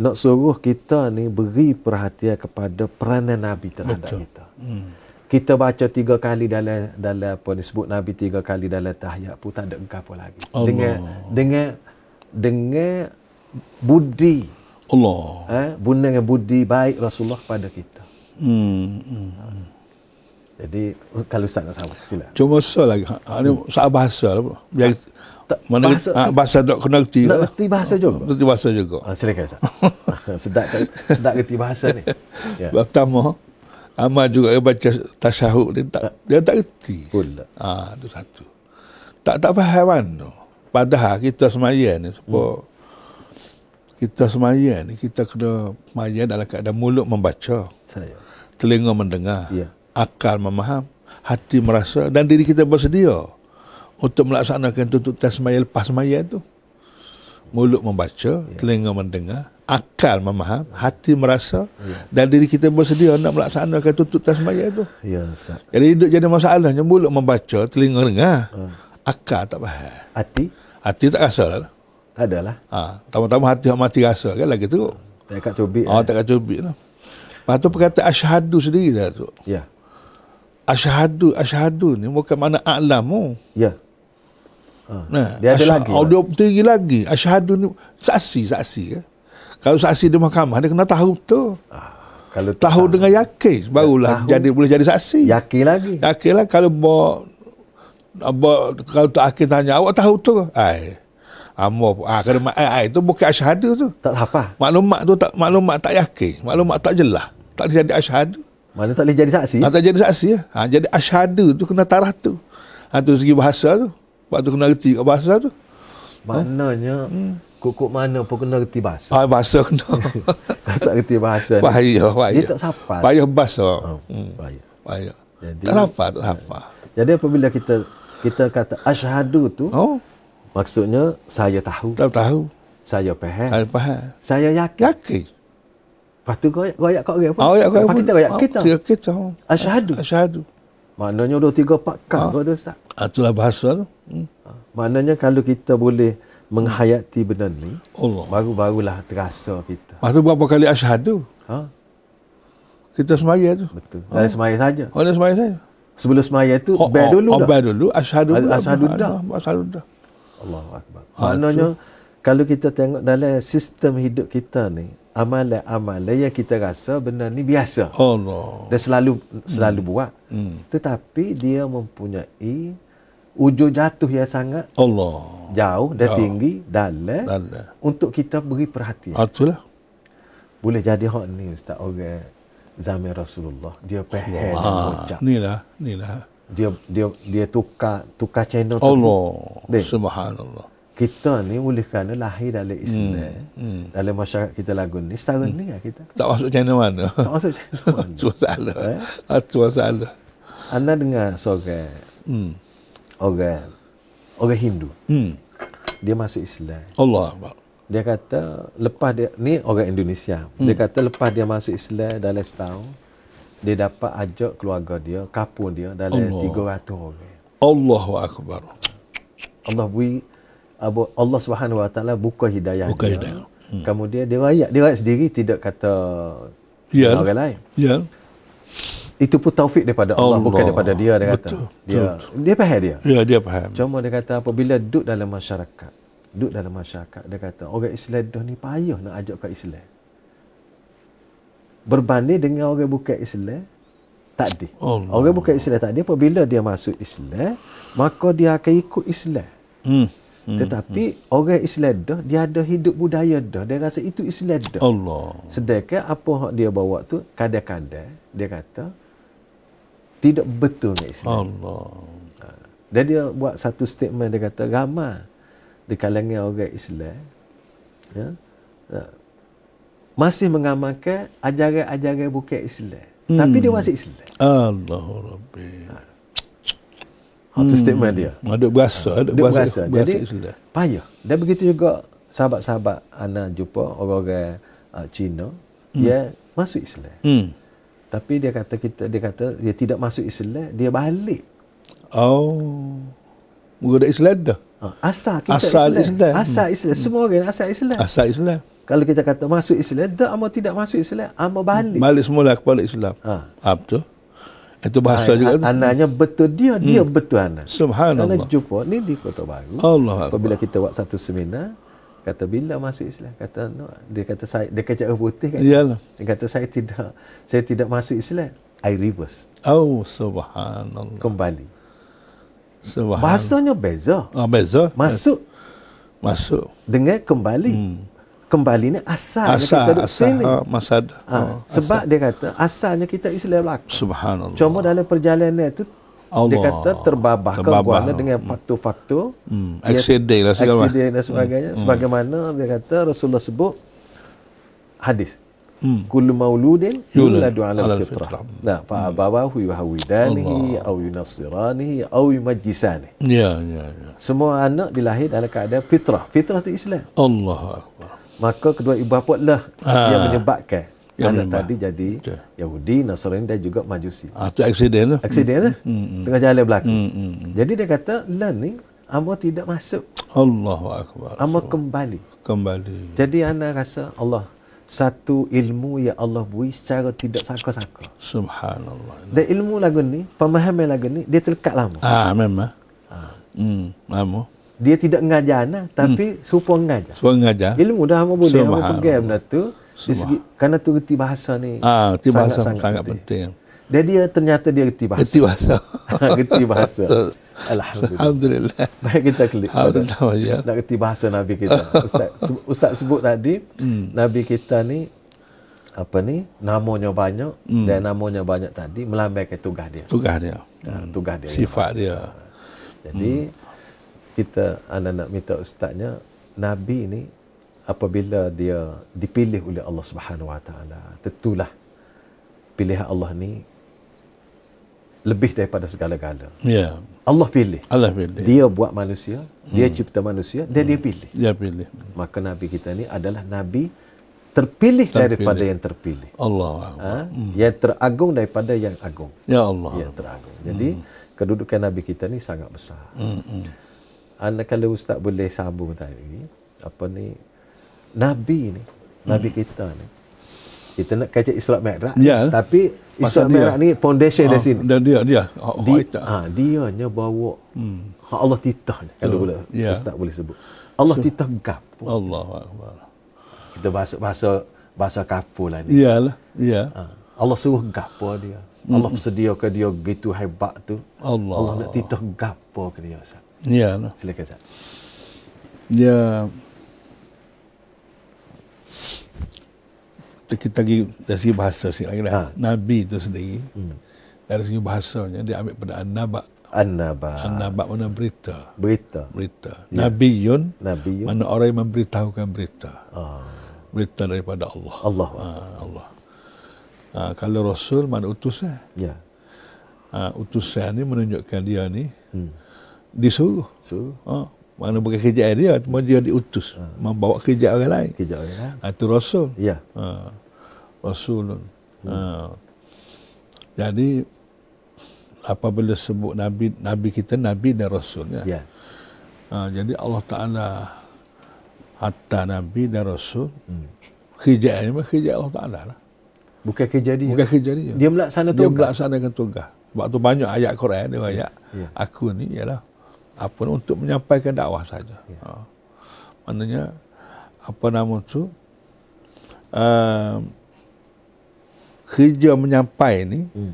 nak suruh kita ni beri perhatian kepada peranan Nabi terhadap Betul. kita. Hmm. Kita baca tiga kali dalam dalam apa ni sebut Nabi tiga kali dalam tahiyat pun tak ada engkau apa lagi. Allah. Dengan dengan dengan budi Allah. Eh, dengan budi baik Rasulullah kepada kita. Hmm. hmm. Jadi kalau Ustaz nak sama, sila. Cuma so lagi. Ha, ha, hmm. soal bahasa lah. Biar, tak, mana bahasa, ha, bahasa tak kena kerti. Nak kerti bahasa juga. Kerti bahasa juga. Ha, silakan Ustaz. sedap, sedap kerti bahasa ni. Ya. Pertama, Amal juga dia baca tasyahud dia tak dia tak kerti. Pula. Ah, ha, itu satu. Tak tak faham mana. Padahal kita semaya ni sebab hmm kita semaya ni kita kena semaya dalam keadaan mulut membaca Saya. telinga mendengar ya. Akal memaham hati merasa dan diri kita bersedia untuk melaksanakan tuntutan semaya lepas semaya itu mulut membaca ya. telinga mendengar akal memaham hati merasa ya. dan diri kita bersedia nak melaksanakan tuntutan semaya itu ya, jadi hidup jadi masalahnya mulut membaca telinga dengar uh. akal tak faham hati hati tak rasa lah tak adalah. Ha, tama-tama hati mati rasa kan lagi tu. Tak kat cubit. Oh, eh. tak kat cubit lah. Lepas tu perkataan asyhadu sendiri dah tu. Ya. Asyhadu, asyhadu ni bukan mana a'lamu. Ya. Ha. Nah, dia ada lagi. Oh, dia tinggi lagi. Asyhadu ni saksi, saksi kan. Kalau saksi di mahkamah dia kena tahu tu. Ah, kalau tahu, tahu dengan yakin barulah tahu, jadi boleh jadi saksi. Yakin lagi. Yakin lah kalau bo, bo, kalau tak akhir tanya awak tahu tu. Ai. Amo ah kena mak ah, itu bukan asyhadu tu. Tak apa. Maklumat tu tak maklumat tak yakin, maklumat tak jelas. Tak jadi asyhadu. Mana tak boleh jadi saksi? Ah, tak jadi saksi ya. Ha, jadi asyhadu tu kena tarah tu. Ha, tu segi bahasa tu. Waktu kena reti kat bahasa tu. Maknanya hmm. kukuk mana pun kena reti bahasa. Ah, bahasa kena. (laughs) Kalau tak reti bahasa bahaya, bahaya. Dia tak sapa. Bahaya bahasa. Oh, hmm. Bahaya. Bahaya. Jadi, tak hafal, tak hafal. Jadi apabila kita kita kata asyhadu tu, oh. Maksudnya saya tahu. Tahu tahu. Saya faham. Saya faham. Saya yakin. Yakin. Lepas tu goyak goyak kau apa? Oh, goyak goyak. Lepas kita goyak kita. Kita kita. Asyhadu. Asyhadu. Maknanya dua tiga empat kali oh. tu Ustaz. Ah, itulah bahasa tu. Hmm. Ah, maknanya kalau kita boleh menghayati benda ni Allah. baru-barulah terasa kita. Masa berapa kali asyhadu? Ha? Kita semaya tu. Betul. Dari oh. semaya saja. Oh, dari semaya saja. Sebelum semaya tu oh, bayar dulu oh, dah. Bayar dulu, asyhadu dulu. Asyhadu dah. Asyhadu dah. Allahu akbar. Ha, Maknanya tu. kalau kita tengok dalam sistem hidup kita ni, amalan-amalan yang kita rasa benda ni biasa. Allah. Dia selalu selalu hmm. buat. Hmm. Tetapi dia mempunyai ujung jatuh yang sangat Allah jauh dan jauh. tinggi dalam untuk kita beri perhatian. Itulah. Boleh jadi hak ni ustaz orang zaman Rasulullah dia pehel dan Inilah, inilah. Dia dia dia tukar tukar channel tu. Allah. Subhanallah. Kita ni oleh kerana lahir dalam Islam, hmm. Hmm. dalam masyarakat kita lagu ni, setara hmm. ni lah kita. Tak masuk channel mana? Tak masuk channel (laughs) mana? Itu masalah. Eh? Itu masalah. Anda dengar seorang hmm orang orang Hindu. Hmm. Dia masuk Islam. Allah Dia kata lepas dia ni orang Indonesia. Hmm. Dia kata lepas dia masuk Islam dalam setahun dia dapat ajak keluarga dia, kapun dia dalam Allah. 300 orang. Allahu akbar. Allah bui Allah Subhanahu Wa Taala buka hidayah buka dia. Hidayah. Hmm. Kemudian dia rakyat, dia rakyat sendiri tidak kata ya. orang lain. Ya itu pun taufik daripada Allah, Allah. bukan daripada dia dia kata. Betul. Dia Betul. dia faham dia. Ya, dia faham. Cuma dia kata apabila duduk dalam masyarakat, duduk dalam masyarakat dia kata orang Islam dah ni payah nak ajak ke Islam. Berbanding dengan orang bukan Islam tak. Allah. Orang bukan Islam tak apabila dia masuk Islam, maka dia akan ikut Islam. Hmm. Hmm. Tetapi hmm. orang Islam dah dia ada hidup budaya dah. Dia rasa itu Islam dah. Allah. Sedangkan apa dia bawa tu kadang-kadang dia kata tidak betul dengan Islam. Allah. Ha. Dan dia buat satu statement dia kata ramai di kalangan orang Islam ya, ya masih mengamalkan ajaran-ajaran bukan Islam. Hmm. Tapi dia masih Islam. Allah Rabbi. Ha. Itu hmm. statement dia. Ada bahasa, ha. ada bahasa, bahasa. bahasa Jadi, Islam. Payah. Dan begitu juga sahabat-sahabat anak jumpa orang-orang uh, Cina hmm. yang masuk Islam. Hmm. Tapi dia kata kita dia kata dia tidak masuk Islam, dia balik. Oh. Muka Islam dah. Ha, asal kita asal Islam. Islam. Asal Islam. Hmm. Semua orang asal Islam. Asal Islam. Kalau kita kata masuk Islam, dah ama tidak masuk Islam, ama balik. Balik semula kepada Islam. Ha. Apa tu? Itu bahasa ha, juga. Anaknya betul dia, dia hmm. betul anak. Subhanallah. Kalau jumpa ni di Kota Baru. Allah. Apabila kita buat satu seminar, kata bila masuk Islam kata no. dia kata saya dia kata oh putih kan Iyalah. dia kata saya tidak saya tidak masuk Islam I reverse oh subhanallah kembali subhanallah bahasanya beza ah beza masuk masuk dengan kembali hmm. Kembali ni asalnya asal, kita duduk asal, sini ha, masad, ha, sebab dia kata asalnya kita Islam lah subhanallah cuma dalam perjalanan itu Allah. Dia kata terbabah, terbabah. dengan hmm. faktor-faktor. Hmm. Accident lah segala dan sebagainya. Hmm. Sebagaimana dia kata Rasulullah sebut hadis. Hmm. Kullu mauludin yuladu ala fitrah. Nah, fa abawahu yuhawidanihi au yunassiranihi au yumajjisani. Ya, ya, ya. Semua anak dilahir dalam keadaan fitrah. Fitrah itu Islam. Allah akbar. Maka kedua ibu bapa lah ah. yang menyebabkan yang anak tadi jadi okay. Yahudi, Nasrani dan juga Majusi. Ah, itu aksiden tu. Aksiden. Hmm, hmm. Tengah jalan belakang. Hmm, hmm, hmm. Jadi dia kata, lah ni, Amba tidak masuk. Allahu Akbar. Amba kembali. Kembali. Jadi anak rasa Allah satu ilmu yang Allah beri secara tidak sangka-sangka. Subhanallah. Dan ilmu lagu ni, pemahaman lagu ni, dia terlekat lama. Ah, memang. Ah. Hmm, lama. Dia tidak mengajar anak, tapi hmm. supaya mengajar. Supaya mengajar. Ilmu dah apa boleh. Apa pergi benda tu. Segi kerana tu reti bahasa ni. Ah, reti bahasa sangat, sangat penting. penting. Dan dia ternyata dia reti bahasa. Reti bahasa. (laughs) reti bahasa. Alhamdulillah. Alhamdulillah. Baik kita klik. Alhamdulillah. Ya. Nak reti bahasa Nabi kita. Ustaz, Ustaz sebut tadi, hmm. Nabi kita ni apa ni namanya banyak hmm. dan namanya banyak tadi melambaikan tugas dia. Tugas dia. Ha, tugas dia. Sifat dia. Jadi hmm. Kita anda nak minta ustaznya Nabi ni apabila dia dipilih oleh Allah Subhanahu Wa Taala tentulah pilihan Allah ni lebih daripada segala-gala. Ya. Allah pilih. Allah pilih. Dia buat manusia, dia hmm. cipta manusia dan hmm. dia pilih. Dia pilih. Maka nabi kita ni adalah nabi terpilih, terpilih. daripada yang terpilih. Allah. Ha? Hmm. Yang teragung daripada yang agung. Ya Allah. Yang teragung. Jadi hmm. kedudukan nabi kita ni sangat besar. Hmm. hmm. Anda kalau ustaz boleh sambung tadi apa ni? Nabi ni nabi hmm. kita ni. Kita nak kaji Isra Mi'raj. Ya. tapi Isra Mi'raj ni foundation ha, dari sini. dan dia dia. Dia ha, dia nya bawa hmm. Allah titah ni. Kalau boleh ya. ustaz boleh sebut. Allah so, titah gap. Allah akbar. Kita bahasa bahasa bahasa kapur lah ni. Iyalah ya. Ha. Allah suruh gapo dia. Hmm. Allah bersedia ke dia gitu hebat tu? Allah. Allah nak titah gapo ke dia ustaz iyalah silakan ustaz. Dia kita lagi dari segi bahasa sih ha. Nabi itu sendiri. Hmm. dari segi bahasanya dia ambil pada an-naba. An-naba. An-naba mana berita. Berita. Berita. Ya. nabiyun. Nabiyun. Mana orang yang memberitahukan berita. Oh. berita daripada Allah. Allah. Ha, Allah. Ha, kalau rasul mana utusan? Ya. Ha, utusan ni menunjukkan dia ni hmm. Disuruh suruh ha, mana bukan kerja dia cuma dia diutus ha. membawa kerja orang lain kerja orang lain ha, itu rasul ya ha. Rasul. Hmm. Uh, jadi apabila sebut nabi nabi kita nabi dan rasul ya. Yeah. Uh, jadi Allah Taala hatta nabi dan rasul. Hmm. Kerja ini kerja Allah Taala lah. Bukan kerja dia. Bukan kerja dia. Dia melaksanakan tugas. Dia melaksanakan tugas. Sebab tu banyak ayat Quran dia ayat. Yeah. Aku ni ialah apa untuk menyampaikan dakwah saja. Yeah. Uh, maknanya apa nama tu? Uh, kerja menyampai ni hmm.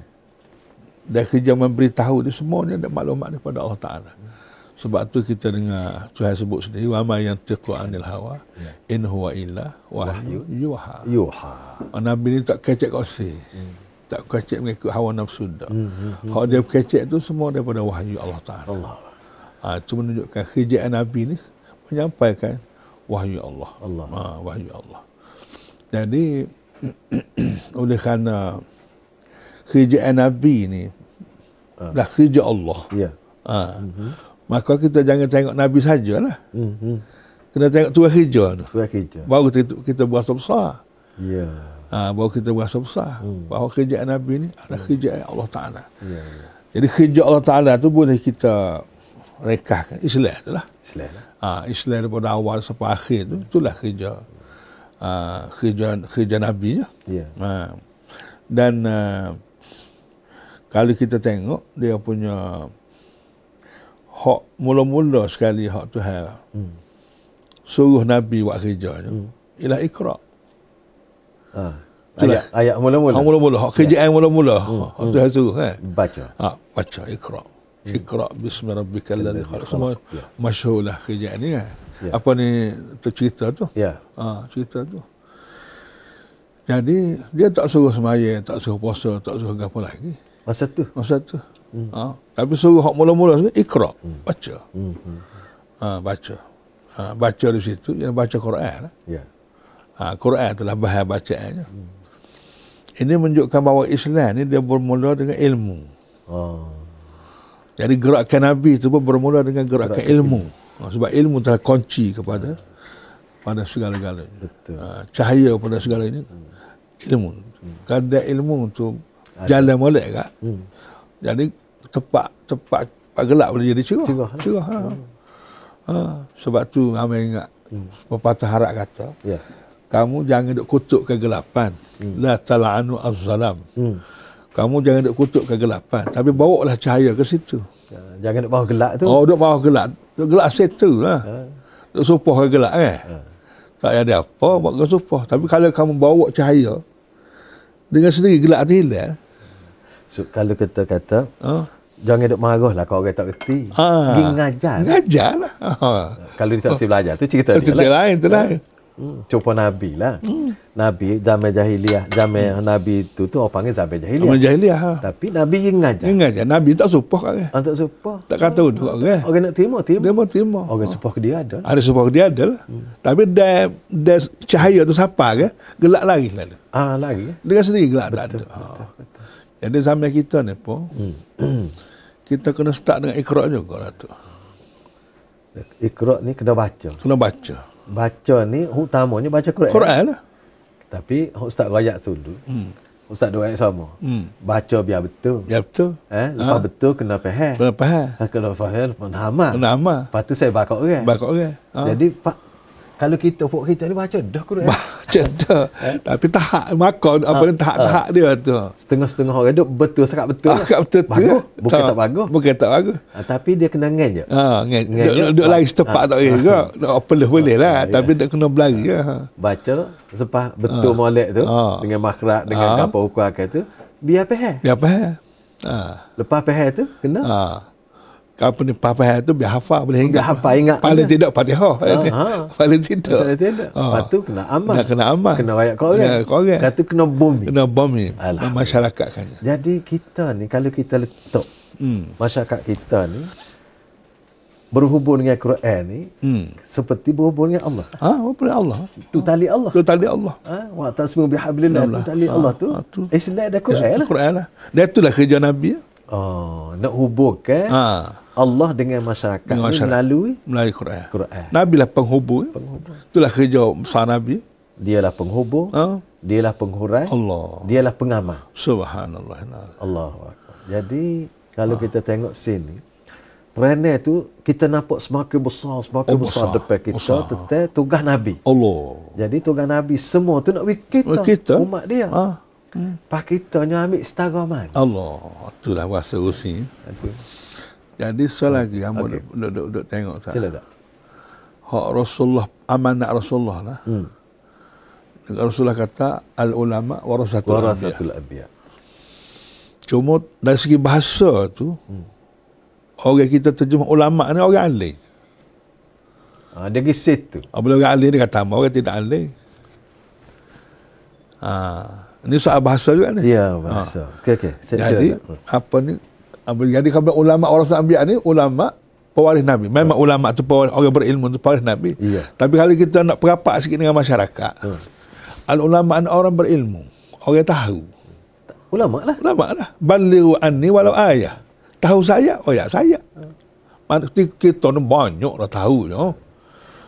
dan kerja memberitahu ni semuanya ada maklumat daripada Allah Taala. Hmm. Sebab tu kita dengar Tuhan sebut sendiri wa ma yantiqu anil hawa ya. in huwa illa wahyu yuha. Yuha. Nabi ni tak kecek kosi. Hmm. Tak kecek mengikut hawa nafsu dah. Hmm. hmm, hmm. Hak dia kecek tu semua daripada wahyu Allah Taala. Allah. Ha, itu menunjukkan kerjaan Nabi ni menyampaikan wahyu Allah. Allah. Ha, wahyu Allah. Jadi (clears throat) oleh kerana kerjaan Nabi ni ha. dah kerja Allah. Ya. Ha. Mm-hmm. Maka kita jangan tengok Nabi sajalah. Mm-hmm. Kena tengok tuan kerja tu. Tuan kerja. Baru kita, kita berasa besar. Ya. Ha, baru kita berasa besar. Mm. Bahawa kerjaan Nabi ni adalah mm. kerjaan Allah Ta'ala. Ya, ya. Jadi kerja Allah Ta'ala tu boleh kita rekahkan. Islam tu lah. Islam. Ha, Islam daripada awal sampai akhir tu. Itulah kerja uh, kerja kerja Nabi ya. Yeah. Uh, dan uh, kalau kita tengok dia punya hak mula-mula sekali hak tu hal. Hmm. Suruh Nabi buat kerja. Hmm. Ialah Iqra. Ah. Ayat, ayat mula-mula. Hak mula-mula. Hak kerja yang mula-mula. Hmm. Hak tu hal suruh kan. Baca. Ha, baca Iqra. Iqra bismi rabbikal ladzi khalaq. Semua yeah. masyhurlah kerja ni kan. Ya. Apa ni cerita tu? Ya. Ha, cerita tu. Jadi dia tak suruh semaya, tak suruh puasa, tak suruh apa lagi. Masa tu. Masa tu. Hmm. Ha, tapi suruh hak mula-mula tu ikra, hmm. baca. Hmm. Ha, baca. Ha, baca di situ yang baca Quran lah. Ya. Ha, Quran telah bahaya bacaannya. Hmm. Ini menunjukkan bahawa Islam ni dia bermula dengan ilmu. Oh. Jadi gerakan Nabi itu pun bermula dengan gerakan, gerakan ilmu. ilmu. Ha, sebab ilmu telah kunci kepada pada segala-galanya. Betul. Ha, cahaya pada segala ini ilmu. Hmm. Kadang ilmu tu jalan molek kak. Hmm. Jadi tepat tepat tepat gelap boleh jadi cerah. Cerah. cerah ha. Hmm. Ha. Sebab tu ramai ingat hmm. pepatah harap kata. Yeah. Kamu jangan duk kutuk kegelapan. Hmm. La tala'anu az-zalam. Hmm. Kamu jangan duk kutuk kegelapan. Tapi bawa lah cahaya ke situ. Ya, jangan duk bawa gelap tu. Oh, duk bawa gelap. Duk gelap settle lah. Ha. Duk supah ke gelap eh. Ha. Tak ada apa, buat ke supah. Tapi kalau kamu bawa cahaya, dengan sendiri gelap tu hilang. So, kalau kita kata, ha? jangan duk marah lah kalau orang tak kerti. Ha. Pergi ngajar. Ngajar lah. Ha. Kalau dia tak ha. belajar, tu cerita dia lah. Cerita lain, tu lain. Hmm, cuba Nabi lah. Hmm. Nabi zaman jahiliah, zaman hmm. Nabi tu tu orang panggil zaman jahiliah. Zaman jahiliah. Ha. Tapi Nabi yang ngajar. Yang ngajar. Nabi tak supah kan? Ah, tak supah. Tak kata oh. duduk kan? Orang nak terima, terima. Dia mau terima. Orang oh. supah ke dia ada. Ada supah ke dia ada lah. Hmm. Tapi dia, dia cahaya tu siapa kan? Gelak lagi lah. Ah, lagi. Dengan sendiri gelak betul, tak ada. Betul, ha. betul. Jadi zaman kita ni pun, hmm. kita kena start dengan ikhrok juga lah tu. Ikhrok ni kena baca. Kena baca baca ni utamanya baca Quran. Quran lah. Tapi Ustaz Rayak dulu. Hmm. Ustaz doa yang sama. Hmm. Baca biar betul. Biar betul. Eh, lepas ha? betul kena faham. Kena faham. Kena faham, kena. Lepas tu saya bakar orang. Bakar orang. Ha? Jadi, Pak, kalau kita pok kita ni baca dah Quran. Baca dah. eh? Tapi tahap makan apa ha, tahap-tahap ha. dia tu. Setengah-setengah orang duk betul sangat betul. Ah, sangat betul bagus. Bukan tak, tak bagus. Bukan tak bagus. Ha, tapi dia kena ngen je. Ha, ngen. ngen duk, duk lari setepak ha. tak boleh juga. Apa boleh boleh lah. Ha, tapi dia kena berlari ha. Baca sepah betul ha. molek tu ha. dengan makrak dengan ha. apa ukur akal tu biar faham. Biar faham. Ha. Lepas faham tu kena. Ha apa ni papah tu biar hafal boleh ingat. Biar hafal ingat. Paling tidak Fatihah. Ha, Paling tidak. Paling tidak. Ha. Lepas tu kena amal. Nak kena amal. Kena rakyat korang. Ya, korang. Kata kena bumi. Kena bumi. Masyarakat kan. Jadi kita ni kalau kita letak hmm. masyarakat kita ni berhubung dengan Quran ni hmm. seperti berhubung dengan Allah. Ha, berhubung dengan Allah. Tu tali Allah. Tu tali Allah. Ha, wa tasmu bihablillah tu tali Allah tu. Ha, tu. Islam ada Quran lah. Quran lah. Dan itulah kerja Nabi. Oh, nak hubungkan ha. Allah dengan masyarakat, dengan masyarakat melalui melalui Quran. Quran. Nabi lah penghubung. penghubung. Itulah kerja besar Nabi. Dialah penghubung. Ha? Dialah penghurai. Allah. Dialah pengamal. Subhanallah. Allah. Jadi kalau ha. kita tengok sini Peranan tu kita nampak semakin besar, semakin oh, besar, besar depan kita. Besar. Tetap tugas Nabi. Allah. Jadi tugas Nabi semua tu nak bagi kita, kita. umat dia. Ha. Hmm. Pak kita ambil setara mana? Allah. Itulah bahasa usi. Jadi selagi kamu okay. duduk, duduk, duduk tengok saya. Sila tak? Hak Rasulullah, amanat Rasulullah lah. Hmm. Rasulullah kata, al-ulama warasatul, warasatul anbiya. Cuma dari segi bahasa tu, hmm. orang kita terjemah ulama ni orang alim. Ha, dia pergi situ. Apabila orang alim dia kata, orang tidak alim. Ha. Ini soal bahasa juga ni. Ya, bahasa. Ha. Okey, okey. Jadi, apa ni? Jadi, kalau ulama orang Sambiak ni, ulama pewaris Nabi. Memang ha. ulama tu pewaris, orang berilmu tu pewaris Nabi. Ya. Tapi kalau kita nak perapat sikit dengan masyarakat, ha. al-ulama orang berilmu. Orang tahu. Ulama lah. Ulama lah. Baliru anni walau ayah. Tahu saya, oh ya saya. Ha. Kita ni banyak dah tahu. Ya.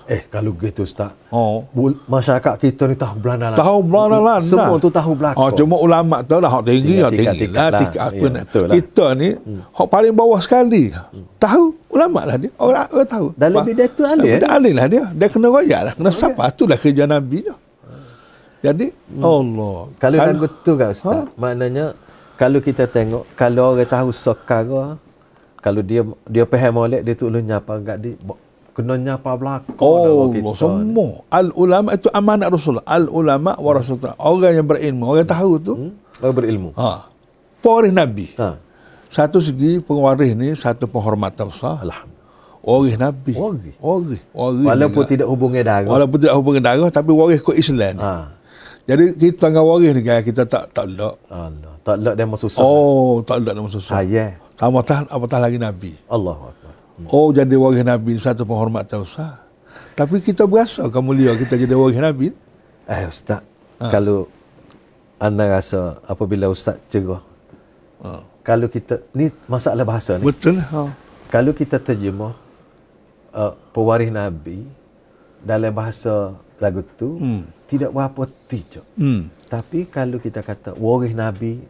Eh kalau gitu Ustaz. Oh. Masyarakat kita ni tahu belanda lah. Tahu belanda lah. Semua tu tahu belakang. Oh, cuma ulama tu lah hak tinggi hak tinggi lah. Tingkat apa ya, lah. Kita ni hmm. hak paling bawah sekali. Hmm. Tahu ulama lah dia. Orang, orang tahu. Dan lebih dia tu alim. Dia alim lah dia. Dia kena royak lah. Kena siapa. Itulah kerja Nabi dia. Jadi hmm. Allah. Kalau kan betul kan Ustaz. Ha? Maknanya kalau kita tengok kalau orang tahu sekarang kalau dia dia faham molek dia tu ulun nyapa kat dia kena nyapa belakang oh kita semua al ulama itu amanat rasul al ulama warasatul orang yang berilmu orang tahu tu hmm? orang berilmu ha pewaris nabi ha. satu segi pewaris ni satu penghormatan besar alhamdulillah Waris Nabi. Waris. Waris. Waris. Walaupun juga. tidak hubungi darah. Walaupun tidak hubungi darah, tapi waris ke Islam. Ha. Jadi kita dengan waris ni kan, kita tak tak. Allah. Tak lek dia masuk Oh, tak lek dia susah. Ha, yeah. Sama tah, apatah lagi Nabi. Allah. Oh jadi waris Nabi satu penghormatan besar. Tapi kita berasa kamu mulia kita jadi waris Nabi. Eh ustaz, ha. kalau anda rasa apabila ustaz cerah. Ha. Kalau kita ni masalah bahasa ni. Betul. Ha. Kalau kita terjemah uh, pewaris Nabi dalam bahasa lagu tu hmm. tidak berapa tijak. Hmm. Tapi kalau kita kata waris Nabi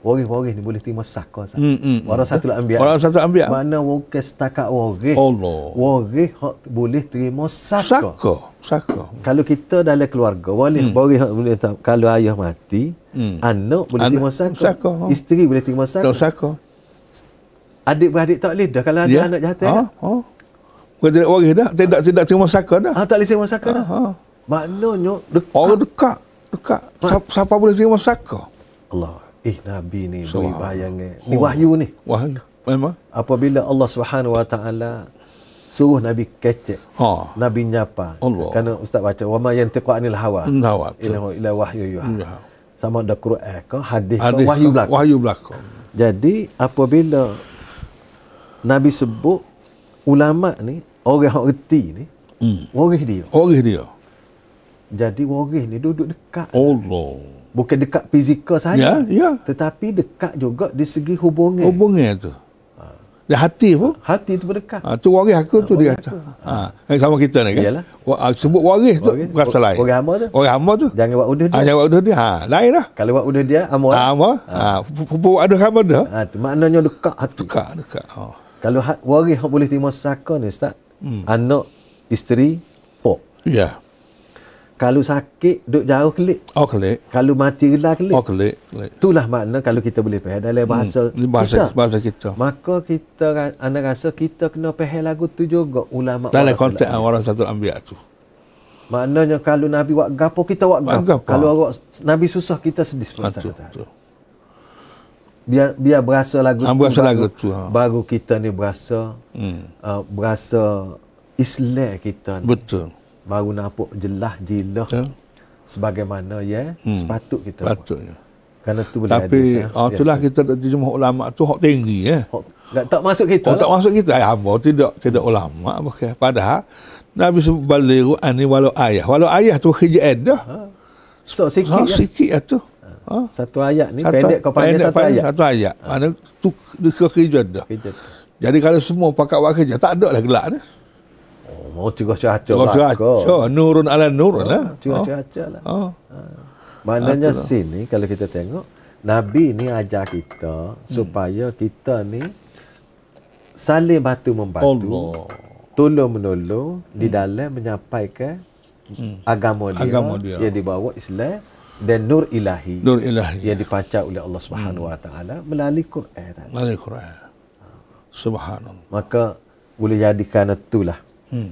Waris-waris ni boleh terima saka sah. Hmm, hmm, Orang satu lah ambil. Orang satu ambil. Mana waris setakat waris. Allah. Waris hak boleh terima saka. Saka. Saka. Kalau kita dalam keluarga, boleh hmm. waris hak boleh tak, kalau ayah mati, hmm. anak boleh An- terima saka. saka. Isteri boleh terima saka. Tak saka. Adik-beradik tak boleh dah kalau ada yeah. anak jatuh. Ha? Ha? Bukan tidak waris dah. Tidak, tidak terima saka dah. Ha, tak boleh terima saka ha, dah. Ha. Maknanya dekat. Orang dekat. Dekat. Siapa, siapa boleh terima saka? Allah. Eh Nabi ni so, beri bayangan. Ni oh. wahyu ni. Wahyu. Memang. Apabila Allah Subhanahu Wa Taala suruh Nabi kecek. Ha. Nabi nyapa. Allah. Kerana ustaz baca wa ma yantiqu anil hawa. Hawa. Ila ila wahyu yuha. Ya. Sama ada Quran ke hadis ke wahyu belaka. Wahyu belaka. Jadi apabila Nabi sebut ulama ni orang yang reti ni hmm. waris dia. Waris dia. Jadi waris ni duduk dekat. Allah bukan dekat fizikal saja. Ya, ya. Tetapi dekat juga di segi hubungan. Hubungan tu. Ha. Hati pun. Hati tu berdekat. Ha, tu waris aku tu dia kata. Ha. ha. sama kita ni kan. Iyalah. Wa, ah, sebut waris tu berasa lain. Waris hamba tu. Waris hamba tu. Jangan buat udah dia. Ha, jangan buat udah dia. Ha, lain lah. Kalau buat udah dia. Ha, hamba. Ha. Pupu ha. ada hamba dah. Ha, tu maknanya dekat hati. Dekat, dekat. Ha. Kalau waris boleh terima saka ni, Ustaz. Hmm. Anak, isteri, pok. Ya. Yeah. Kalau sakit, duduk jauh kelik. Oh, kelik. Kalau mati gelar kelik. Oh, kelik. kelik. Itulah makna kalau kita boleh faham dalam hmm. bahasa, hmm. bahasa kita. Bahasa kita. Maka kita, anda rasa kita kena faham lagu tu juga ulama. Dalam konteks orang satu ambil tu. Maknanya kalau Nabi buat gapo kita buat gapo. Kalau orang Nabi susah kita sedih sebenarnya. Betul. Biar biar berasa lagu ha, berasa tu, lagu baru, tu. Ha. Baru kita ni berasa hmm. uh, berasa Islam kita ni. Betul baru nampak jelas jilah ya. sebagaimana ya hmm. sepatut kita patutnya kerana tu boleh tapi hadis, oh, ya. itulah kita terjemah ulama tu hak tinggi ya hak, tak, tak masuk kita oh, lah. tak masuk kita ya hamba tidak tidak ulama okay. padahal Nabi sebut baliru ani walau ayah walau ayah tu kerja dah ha. so, sikit, ha, ya. sikit ya tu ha. satu ayat ni satu, pendek kau panggil satu ayat satu ayat ha. mana tu dia kerja dah jadi kalau semua pakai buat kerja tak ada lah gelak ni mau cegah caca cegah caca nurun ala nur oh, lah cegah caca lah oh. ha. maknanya Atulah. sini kalau kita tengok Nabi ni ajar kita hmm. supaya kita ni saling batu membantu tolong menolong hmm. di dalam menyampaikan hmm. agama dia, agama dia yang dibawa Islam dan nur ilahi nur ilahi yang dipancar oleh Allah Subhanahu hmm. wa taala melalui Quran melalui Quran subhanallah maka boleh jadi kerana itulah Hmm.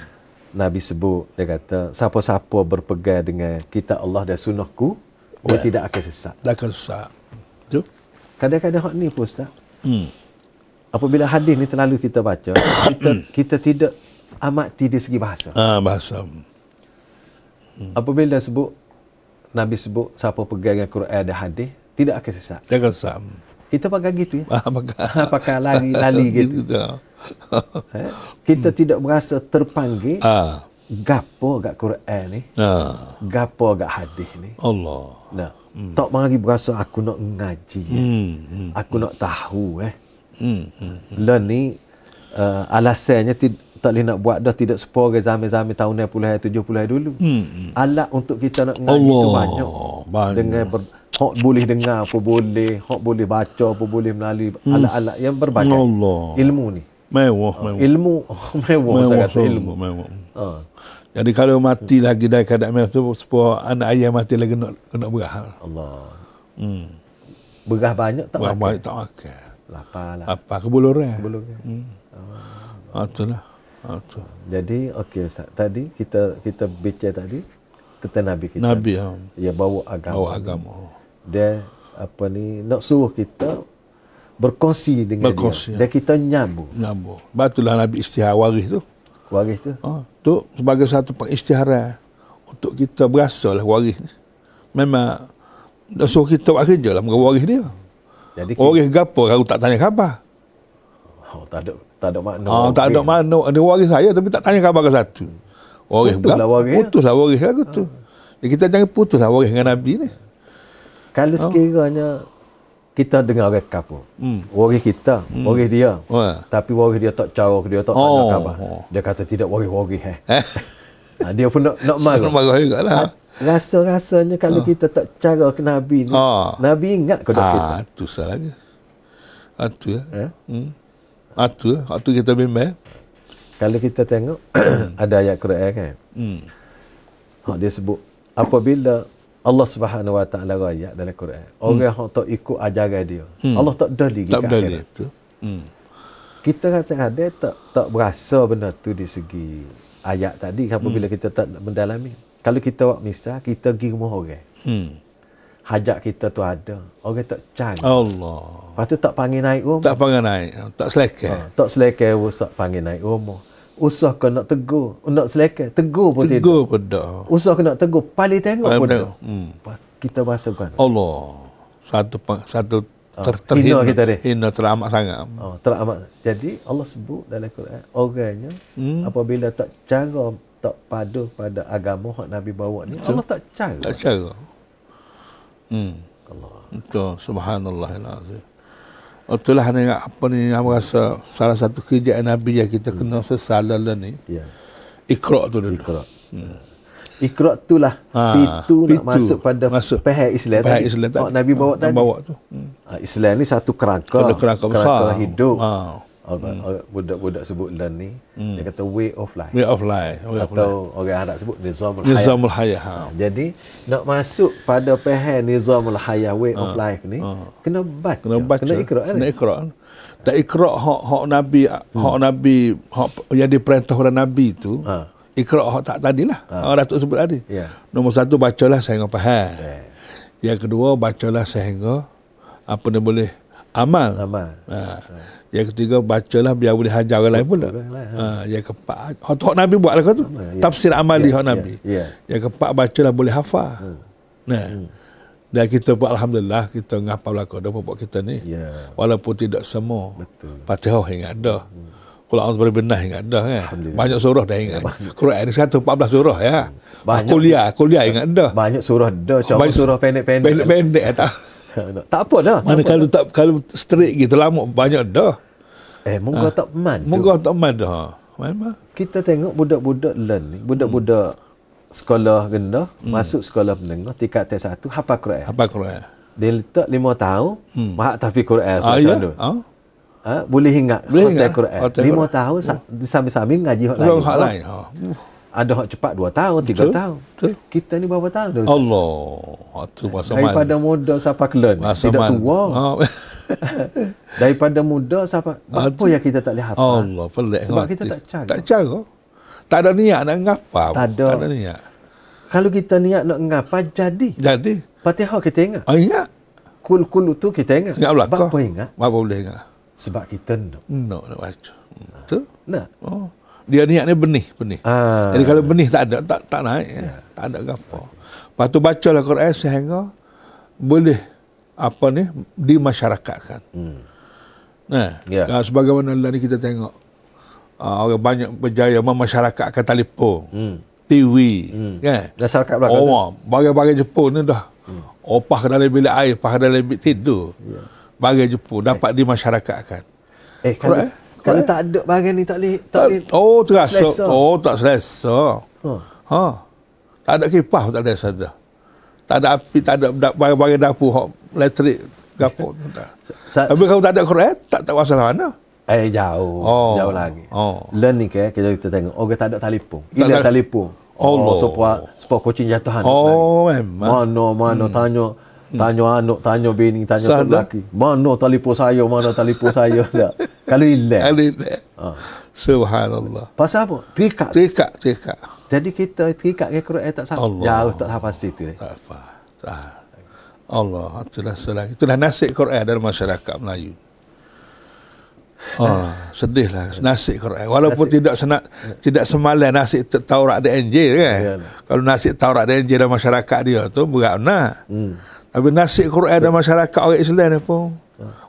Nabi sebut dia kata siapa-siapa berpegang dengan kita Allah dan sunnahku dia yeah. tidak akan sesat. Tak akan sesat. Tu. Kadang-kadang hak ni pun ustaz. Hmm. Apabila hadis ni terlalu kita baca, (coughs) kita kita tidak amati di segi bahasa. Ah bahasa. Hmm. Apabila sebut Nabi sebut siapa pegang dengan Quran dan hadis tidak akan sesat. Tak akan sesat. Kita pakai gitu ya. Ah, pakai. (laughs) pakai lari-lari gitu. gitu eh? Kita hmm. tidak merasa terpanggil. Ah. Gapo agak Quran ni? Ah. Gapo agak hadis ni? Allah. Nah, hmm. tak lagi berasa aku nak ngaji. Eh? Hmm. Hmm. Aku hmm. nak tahu eh. Hmm. Hmm. hmm. ni uh, alasannya tidak tak boleh nak buat dah tidak sepore zaman-zaman tahun 60 70 dulu. Hmm. hmm. Alat untuk kita nak ngaji Allah. tu banyak. banyak. Dengan ber, hok boleh dengar apa boleh, hok boleh baca apa boleh melalui hmm. alat-alat yang berbagai. Allah. Ilmu ni. Mewah, ah, mewah. Ilmu (laughs) mewah, mewah saya kata ilmu. Mewah. Ha. Jadi kalau mati lagi dari keadaan mewah tu supaya anak ayah mati lagi nak nak berah. Allah. Hmm. Berah banyak tak berah makan. banyak tak makan. Lapar lah. Apa kebuluran. Kebuluran. Hmm. Oh. Itulah. Itu. Jadi okey Ustaz. Tadi kita kita bicara tadi tentang Nabi kita. Nabi ha. Ya bawa agama. Bawa agama. Dia apa ni nak suruh kita berkongsi dengan berkongsi, dia. Dan kita nyambung. Nyambung. Batulah Nabi istihar waris tu. Waris tu? Ha, tu sebagai satu pengistiharan untuk kita berasa lah waris ni. Memang dah suruh kita buat kerja lah dengan waris dia. Jadi, waris gapo kalau tak tanya khabar. Oh, tak ada tak ada makna. Oh, tak ada makna. Ada waris saya tapi tak tanya khabar ke satu. Waris putuslah waris. Putuslah waris aku tu. Ha. Kita jangan putuslah waris dengan Nabi ni. Kalau sekiranya kita dengar orang kapu. Hmm. Waris kita, hmm. waris dia. Wah. Tapi waris dia tak cara dia tak tanya oh. khabar. Oh. Dia kata tidak waris-waris eh. eh. (laughs) ha, dia pun nak nak marah. Nak marah jugalah. Ha, rasa-rasanya kalau oh. kita tak cara ke Nabi ni, oh. Nabi ingat ke ah, kita? Itu salah lagi. Itu ya. Eh? Hmm. Itu, itu kita bimbang. Kalau kita tengok (clears throat) ada ayat Quran kan. Hmm. Dia sebut apabila Allah Subhanahu Wa Taala raya dalam Quran. Orang yang hmm. tak ikut ajaran dia. Hmm. Allah tak dali tak dali itu. Hmm. Kita kata ada tak tak berasa benda tu di segi ayat tadi apabila hmm. kita tak mendalami. Kalau kita buat misal kita pergi rumah orang. Hmm. Hajat kita tu ada. Orang tak cari. Allah. Lepas tu tak panggil naik rumah. Tak panggil naik. Tak selekeh. Ha, tak selekeh usah panggil naik rumah usah kau nak tegur nak selekai tegur pun tidak. Tegur pun tak. Usah kau nak tegur paling tengok pun tak. Hmm. kita bahasa kan Allah. Satu satu ah, ter, terhina. kita ni. Hina teramat sangat. Oh, teramat. Jadi Allah sebut dalam Quran orangnya hmm. apabila tak cara tak padu pada agama yang Nabi bawa ni Betul. Allah tak cara. Tak cara. Hmm. Allah. Itu subhanallah Itulah hanya apa ni yang rasa salah satu kerjaan Nabi yang kita kena sesalah ni. Ya. Ikhra tu dulu. Ikhra. Hmm. Ikhra tu lah ha, pintu, pintu, nak masuk pada masuk. pihak Islam pihak Islam tadi. Oh, Nabi bawa ha, tadi. Bawa tu. Hmm. Islam ni satu kerangka. Kerangka besar. Kerangka hidup. Ha. Hmm. Budak-budak sebut dan ni hmm. dia kata way of life. Way of life. Way of Atau life. orang Arab sebut nizamul hayah. Nizamul hayah. Ha. Jadi nak masuk pada pihak nizamul hayah way ha. of life ni ha. kena baca. Kena baca. Kena ikra. Kena ikra. Dan ikra hak hak Nabi hak hmm. Nabi hak yang diperintah oleh Nabi tu. Ha. Ikra hak tak tadilah. Ha. Orang Datuk sebut tadi. Yeah. Nombor satu bacalah sehingga faham. Yeah. Yang kedua bacalah sehingga apa dia boleh amal. Amal. Ha. ha. Yang ketiga bacalah biar boleh hajar orang lain pula. Ha. Yang keempat hak Nabi buat lah tu. Ya. Tafsir amali yeah, hak Nabi. Yeah, yeah. Yang keempat bacalah boleh hafal. Hmm. Nah. Hmm. Dan kita buat Alhamdulillah kita ngapal belakang dah buat kita ni. Yeah. Walaupun tidak semua. Betul. Fatihah ingat dah. Hmm. Kalau Allah benar ingat dah kan. Banyak surah dah ingat. Ya, Quran ni 114 surah ya. Banyak, kuliah, kuliah ingat dah. Banyak surah dah. Cuma surah pendek-pendek. Pendek-pendek tak. (laughs) tak apa dah. Mana kalau tak kalau straight gitu lama banyak dah. Eh, moga ha. tak man. Moga tak man dah. Memang. Kita tengok budak-budak learn ni, budak-budak hmm. sekolah rendah, hmm. masuk sekolah menengah, tingkat tes satu, hafal Quran. Hafal Quran. Dia letak lima tahun, hmm. mahak tahfiz Quran. Ah, ya? Ha? Ha? Boleh ingat boleh ingat Quran. Lima tahun, hmm. sambil-sambil ngaji hak lain. Hak lain. Ha. Ada hak cepat dua tahun, tiga Betul. tahun. Betul. Kita ni berapa tahun dah? Allah. Itu masa Daripada mana? muda sampai kelan. Tidak man. tua. Oh. Daripada muda sampai (laughs) apa yang kita tak lihat Allah, pelik. Sebab kita tak cara. Tak cara. Tak ada niat nak ngapa. Tak ada. Tak ada niat. Kalau kita niat nak ngapa, jadi. Jadi. Fatihah kita ingat. Oh, ingat. Kul-kul tu kita ingat. Ingat belakang. Sebab apa ingat? Apa boleh ingat? Sebab kita nak. Nak, nak baca. Betul? Nak. Oh dia niat ni benih benih ah. jadi kalau benih tak ada tak tak naik ya. tak ada apa lepas tu bacalah Quran sehingga boleh apa ni di masyarakat kan hmm. nah yeah. Ya. sebagaimana lah ni kita tengok uh, orang banyak berjaya memasyarakatkan telefon hmm. TV hmm. kan masyarakat belakang oh, bagai-bagai Jepun ni dah hmm. opah ke dalam bilik air opah ke dalam bilik tidur yeah. bagai Jepun dapat eh. dimasyarakatkan eh kalau Quran, kalau tak ada bahagian ni tak boleh tak boleh. Oh terasa. Selesa. Oh tak selesa. Ha. ha. Tak ada kipas tak ada dah. Tak ada api, tak ada barang-barang dapur hok elektrik gapo tak. Tapi kalau tak ada Quran, tak tak masalah mana. Eh jauh. Oh. Jauh lagi. Oh. Learn ni ke kita kita tengok oh tak ada telefon. Gila telefon. Allah. Oh, supaya supaya kucing jatuh Oh, memang. Mana mana hmm. tanya Tanya anak, tanya bini, tanya Sana. lelaki. Mana telefon saya, mana telefon saya. (laughs) Kalau hilang. Kalau hilang. Ha. Subhanallah. Pasal apa? Terikat. Terikat, terikat. Jadi kita terikat ke Quran tak sama. Jauh tak apa situ. Tak apa. Allah. Itulah, itulah, itulah nasib Quran dalam masyarakat Melayu. Oh, (laughs) sedihlah nasib Quran. Walaupun nasib. tidak senat tidak semalam nasib Taurat dan Injil kan. Ya, Kalau nasib Taurat dan Injil dalam masyarakat dia tu berat nah. Hmm. Tapi nasib Quran dan masyarakat orang Islam ni pun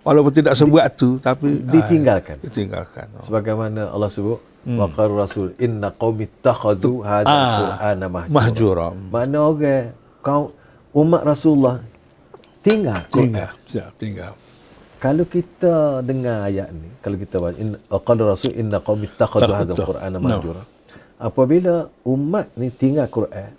walaupun tidak sebuat tu tapi ditinggalkan. Aa, ditinggalkan. Oh. Sebagaimana Allah sebut hmm. waqar rasul inna qaumi takhadhu hadha qur'ana mahjura. mahjura. Mana orang kau umat Rasulullah tinggal tinggal siap tinggal. Kalau kita dengar ayat ni, kalau kita baca in qala rasul inna qaumi takhadhu hadha qur'ana mahjura. No. Apabila umat ni tinggal Quran,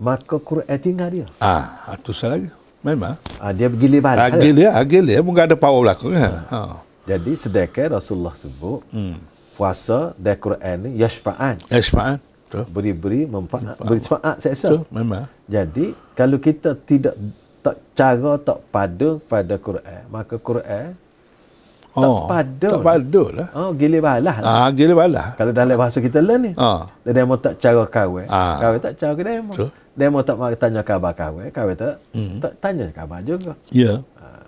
maka Quran tinggal dia. Ah, itu salah lagi. Memang. Ha, dia gili balik. Ha, gili, ha, gili. Mungkin ada power belakang. Ha. ha. Jadi sedekah Rasulullah sebut, hmm. puasa dan Quran ni yashfa'an. Yashfa'an. Beri-beri, beri syafaat seksa. Memang. Jadi, kalau kita tidak tak cara tak pada pada Quran, maka Quran Oh, tak pada. Tak pada lah. Oh, gila balah. Ah, gila balah. Kalau dalam bahasa kita lah ni. Ah. Mau tak cara kawin. Ah. Kawin tak cara ke demo. Betul. Demo tak mau tanya khabar kawin. Kawin tak, hmm. tak tanya khabar juga. Ya. Ah,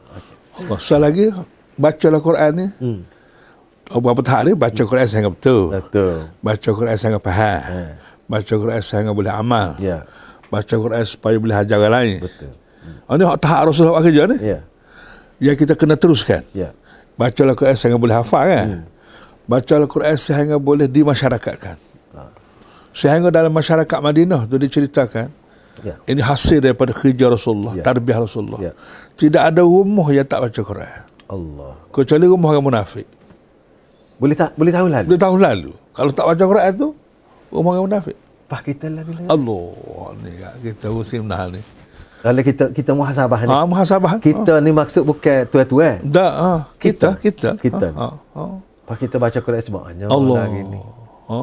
okay. Oh, so lagi, baca lah Quran ni. Hmm. Oh, berapa ni, baca Quran sangat betul. Betul. Baca Quran sangat faham. Eh. Baca Quran sangat boleh amal. Ya. Baca Quran supaya boleh hajar orang lain. Betul. Hmm. Oh, ni tahap Rasulullah kerja ni. Ya. Yang kita kena teruskan. Ya. Baca Al-Quran sehingga boleh hafal kan? Hmm. Baca Al-Quran sehingga boleh dimasyarakatkan. Ha. Sehingga dalam masyarakat Madinah tu diceritakan, ya. ini hasil daripada kerja Rasulullah, ya. tarbiyah Rasulullah. Ya. Tidak ada rumah yang tak baca Quran. Allah. Kecuali rumah orang munafik. Boleh tak boleh tahu lalu. Boleh tahu lalu. Kalau tak baca Quran tu rumah orang munafik. Pak kita lah bila. Allah ni kita muslim nah ni. Kalau kita kita muhasabah ni. Ah muhasabah. Kita ha. ni maksud bukan tua-tua. Tak ah kita kita kita. Ha. ha. Pak kita baca Quran sebabnya Allah hari ni. Ha.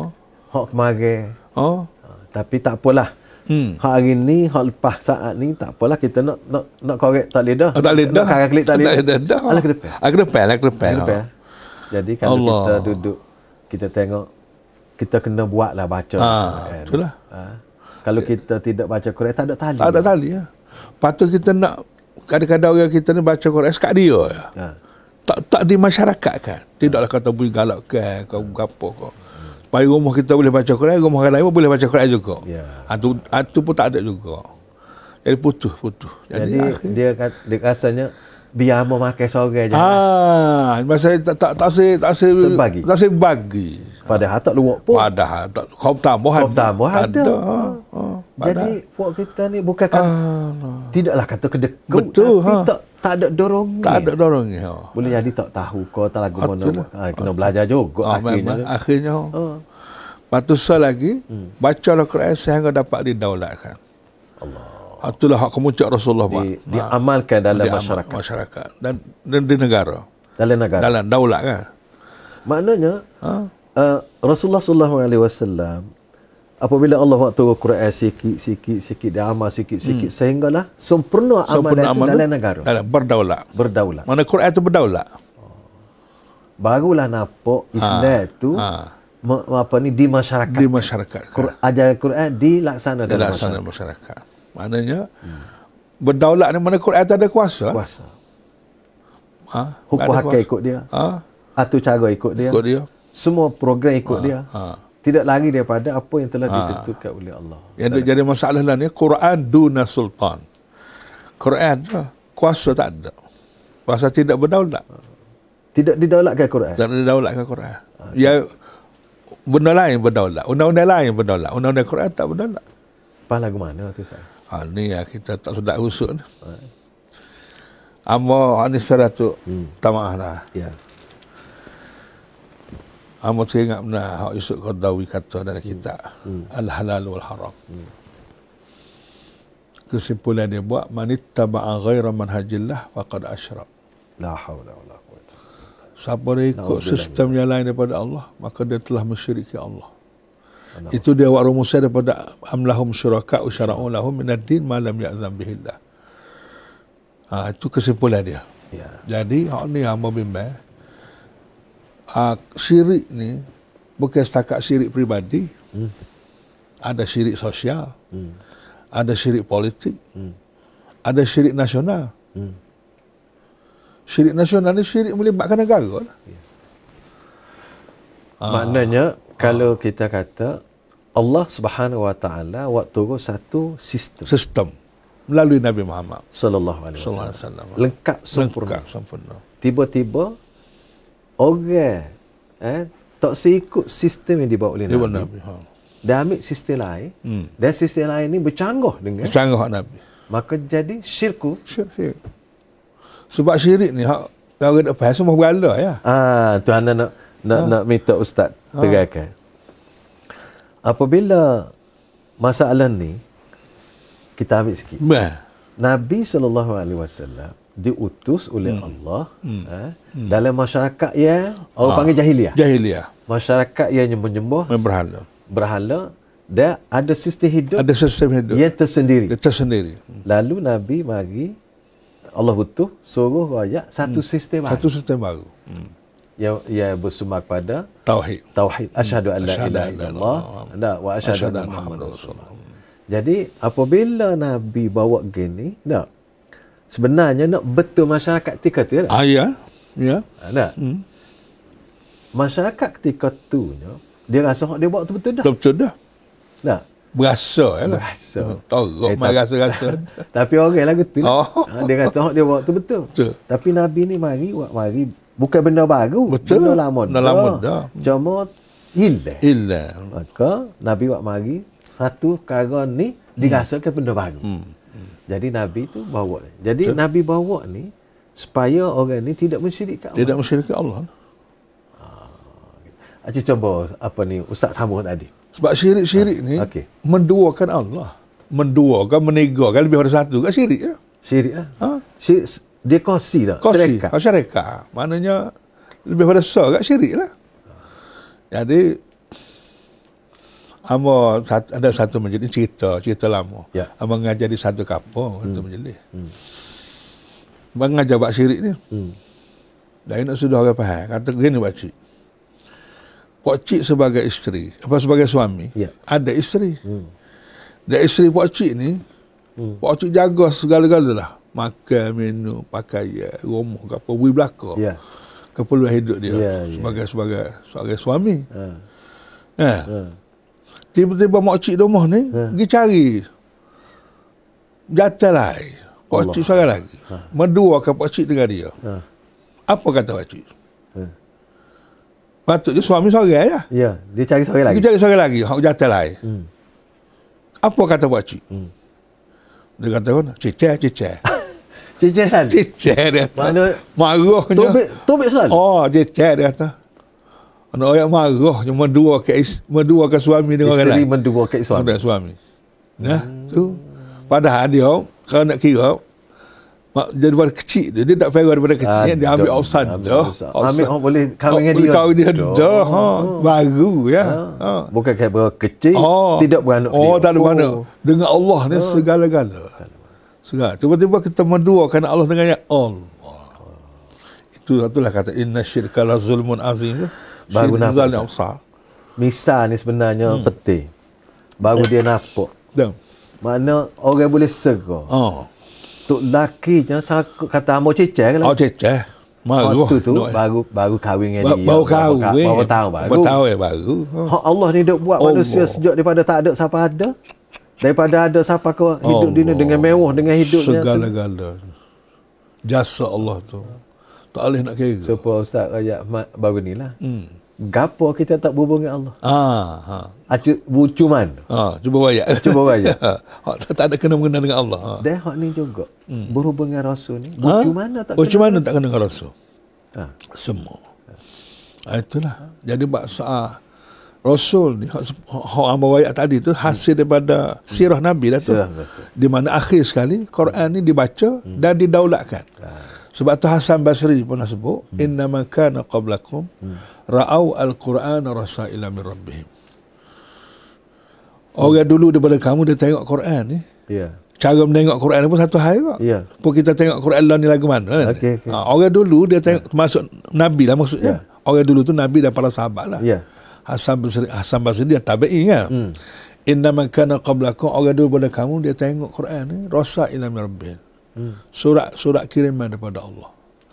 Hak kemarin. Ha. ha. Tapi tak apalah. Hmm. Hak hari ni, hak lepas saat ni tak apalah kita nak nak nak korek tak. Oh, tak lidah. Nak klik tak lidah. Alah ke depan. Alah ke depan, alah ke depan. Jadi kalau Allah. kita duduk kita tengok kita kena buatlah baca. Ha, kan? itulah. Ha. Kalau kita tidak baca Quran tak ada tali. Tak ada tali ya. Patut kita nak kadang-kadang orang kita ni baca Quran sekat dia. Ha. Tak tak di masyarakat kan. Tidaklah kata boleh galakkan kau apa kau. Supaya rumah kita boleh baca Quran, rumah orang lain pun boleh baca Quran juga. Ya. Itu ha, ha, pun tak ada juga. Jadi putus, putus. Jadi, Jadi akhir, dia, dia rasanya biar mau makan sore je. Ah, masa tak tak tak se tak se bagi. Tak se bagi. Padahal tak luak pun. Padahal tak kau tambah ada. Kau tambah ada. ada. Ha. Jadi puak kita ni bukan kan ah, tidaklah kata kedekut Betul, tapi ha. tak tak ada dorong. Tak ada dorong ha. Boleh jadi tak tahu kau tak lagu mana. Ha, kena belajar juga ha, akhirnya. Memang, akhirnya. Ha. Patu lagi hmm. baca Al-Quran sehingga dapat didaulatkan. Allah. Itulah hak kemuncak Rasulullah di, buat. Diamalkan dalam di masyarakat. masyarakat. Dan, dan di negara. Dalam negara. Dalam daulat kan. Maknanya, ha? uh, Rasulullah SAW, apabila Allah waktu Quran sikit, sikit, sikit, dia amal sikit, sikit, hmm. sehinggalah sempurna, sempurna amal, itu dalam negara. Dalam berdaulat. Berdaulat. Mana Quran itu berdaulat. Barulah nampak Islam itu ha. ha. apa ni di masyarakat. Di masyarakat. Kan? Ajaran Quran dilaksana dalam masyarakat. masyarakat. Maknanya hmm. berdaulat ni mana Quran ada kuasa. Kuasa. Ha? Hukum hakim ikut dia. Ha? Atau cara ikut dia. Ikut dia. Semua program ikut ha. dia. Ha. Tidak lagi daripada apa yang telah ha. ditentukan oleh Allah. Yang Dan jadi masalah lah ni Quran duna sultan. Quran kuasa tak ada. Kuasa tidak berdaulat. Tidak didaulatkan Quran. Tidak didaulatkan Quran. Ha. Ya benda lain berdaulat. Undang-undang lain berdaulat. Undang-undang Quran tak berdaulat. Pas lagu mana tu saya? Ha, ni ya, kita tak sedap usut ni. Amo ni tu hmm. tamah lah. Ya. Amo teringat benar hak Yusuf Qadawi kata dalam hmm. kitab hmm. Al Halal wal Haram. Hmm. Kesimpulan dia buat man ittaba'a ghaira manhajillah faqad asyrak. La haula wala quwwata. Siapa dia ikut sistem yang lain daripada Allah, maka dia telah mensyiriki Allah. Itu dia awak rumusnya daripada amlahum syuraka usyara'u lahum minad din ma lam ya'zam bihillah. Ha, itu kesimpulan dia. Ya. Jadi hak ni hamba bimbang. Ha, syirik ni bukan setakat syirik pribadi. Hmm. Ada syirik sosial. Hmm. Ada syirik politik. Hmm. Ada syirik nasional. Hmm. Syirik nasional ni syirik melibatkan negara lah. Ya. Maknanya kalau kita kata Allah Subhanahu Wa Taala waktu turun satu sistem. Sistem melalui Nabi Muhammad sallallahu alaihi wasallam. Lengkap sempurna. Lengkap sempurna. Tiba-tiba orang eh tak seikut sistem yang dibawa oleh Nabi. Nabi. Ha. Dia ambil sistem lain. Hmm. Dan sistem lain ini bercanggah dengan bercanggah Nabi. Maka jadi syirku. Syirik. Sebab syirik ni hak orang nak faham semua berala ya. Ah, tuan nak nak ha. nak minta ustaz ha. terangkan. Apabila masalah ni kita ambil sikit. Bah. Nabi sallallahu alaihi wasallam diutus oleh hmm. Allah hmm. Eh, hmm. dalam masyarakat yang orang ha. panggil jahiliah. Jahiliah. Masyarakat yang menyembah berhala. Berhala dia ada sistem hidup ada sistem hidup yang tersendiri. Dia tersendiri. Lalu Nabi bagi Allah utuh suruh rakyat satu hmm. sistem baru. Satu sistem baru. Hmm yang yang bersumber pada tauhid. Tauhid. Asyhadu an la ilaha illallah wa asyhadu anna Muhammadar rasulullah. Jadi apabila Nabi bawa gini, nak sebenarnya nak betul masyarakat ketika tu Ah ya. Ya. Ada. Hmm. Masyarakat ketika tu dia rasa dia buat tu betul dah. Betul dah. Tak. Berasa ya lah. Berasa. Hmm, Tahu eh, rasa-rasa. (laughs) Tapi orang lagu tu. Oh. Dia kata dia buat tu betul. betul. Tapi Nabi ni mari mari Bukan benda baru. Betul. Benda lama dah. lama dah. Cuma hilang. Hilang. Maka Nabi buat mari satu perkara ni hmm. dirasakan benda baru. Hmm. Hmm. Jadi Nabi tu bawa. Jadi Betul. Nabi bawa ni supaya orang ni tidak mensyirikkan Allah. Tidak mensyirikkan Allah. Ah, cuba apa ni Ustaz sambung tadi. Sebab syirik-syirik ni okay. menduakan Allah. Menduakan, menegakan lebih pada satu. Kan syirik ya? Syirik lah. Ha? Syirik, dia kosi tak? Kosi. Syarikat. Ha, syarikat. Maknanya lebih pada sah kat syirik lah. Jadi, Amba ada satu majlis cerita, cerita lama. Ya. Amba ngajar di satu kapal, hmm. satu majlis. Hmm. Amba ngajar buat syirik ni. Hmm. Dan nak sudah orang faham. Kata gini buat cik. Pak cik sebagai isteri, apa sebagai suami, ya. ada isteri. Hmm. Dan isteri pak cik ni, hmm. pak cik jaga segala-gala lah. Makan, minum, pakaian, rumah, apa, bui belakang. Ya. Keperluan hidup dia ya, ya. sebagai ya. sebagai sebagai suami. Ha. Ha. ha. Tiba-tiba mak cik rumah ni ha. pergi cari jatah lain. Pak cik seorang lagi. Ha. Mendua ke pak cik dengan dia. Ha. Apa kata pak cik? Ha. Patutnya suami seorang ya. Ya, dia cari seorang lagi. Dia cari seorang lagi, hak jatah lain. Hmm. Apa kata pak cik? Hmm. Dia kata kan, cecah, cecah. (laughs) cecah kan? Cecah dia. Mana? Marahnya. Tobik, tobik selalu? Oh, cecah dia kata. Anak orang marah yang mendua ke mendua ke suami dengan orang lain. Isteri mendua ke suami. Dengan suami. Ya, hmm. tu. Padahal dia kalau nak kira mak jadi daripada kecil dia, dia tak fair daripada kecil ah, dia ambil outside dah. Ambil oh, boleh kahwin dengan dia. Kahwin dia dah. Ha, baru ya. Ha. ha. Bukan berapa kecil oh. tidak beranak oh, dia. Oh, tak ada beranak. Oh. Dengan Allah ni oh. segala-gala. Segala. Tiba-tiba kita mendua kerana Allah dengan ya Allah. Itu itulah kata inna syirka la zulmun azim baru nampak besar. Misal ni sebenarnya hmm. penting. Baru dia nampak. Dan. Mana orang boleh serga. Oh. Tok laki sakut kata amo cecah kan. Oh cecah. Baru tu, tu baru baru kahwin dengan dia. Baru kahwin. Baru tahu baru. Baru tahu eh baru. Allah ni dok buat manusia sejak daripada tak ada siapa ada. Daripada ada siapa kau hidup Allah. dunia dengan mewah dengan hidupnya. Segala-gala. Jasa Allah tu. Tak boleh nak kira. Supaya Ustaz Rakyat baru ni lah. Hmm gapo kita tak berhubung dengan Allah. Ah, ha. Acu cuman. Ha, cuba bayar. Cuba bayar. (laughs) ha, tak ada kena mengena dengan Allah. Ha. Dan hak ni juga hmm. berhubung dengan Rasul ni. Bucu ha? mana tak Bucu mana tak kena dengan Rasul? Ha. Semua. Ha. itulah. Jadi bahasa Rasul ni hak amba wayak tadi tu hasil hmm. daripada sirah Nabi lah tu. Di mana akhir sekali Quran ni dibaca hmm. dan didaulatkan. Ha. Sebab tu Hasan Basri pernah sebut, hmm. "Inna ma kana qablakum" hmm ra'au al-Quran rasaila min rabbihim. Orang dulu daripada kamu dia tengok Quran ni. Ya. Cara menengok Quran pun satu hari kok. Ya. Pun kita tengok Quran lah ni lagu mana kan? Okay, okay. Ha, orang dulu dia tengok ya. masuk Nabi lah maksudnya. Ya. Orang dulu tu Nabi dan para sahabat lah. Ya. Hasan Basri, Hasan Basri dia tabi'i kan? Hmm. Inna man kana qablakum orang dulu daripada kamu dia tengok Quran ni rasaila min rabbihim. Hmm. Surat surat kiriman daripada Allah.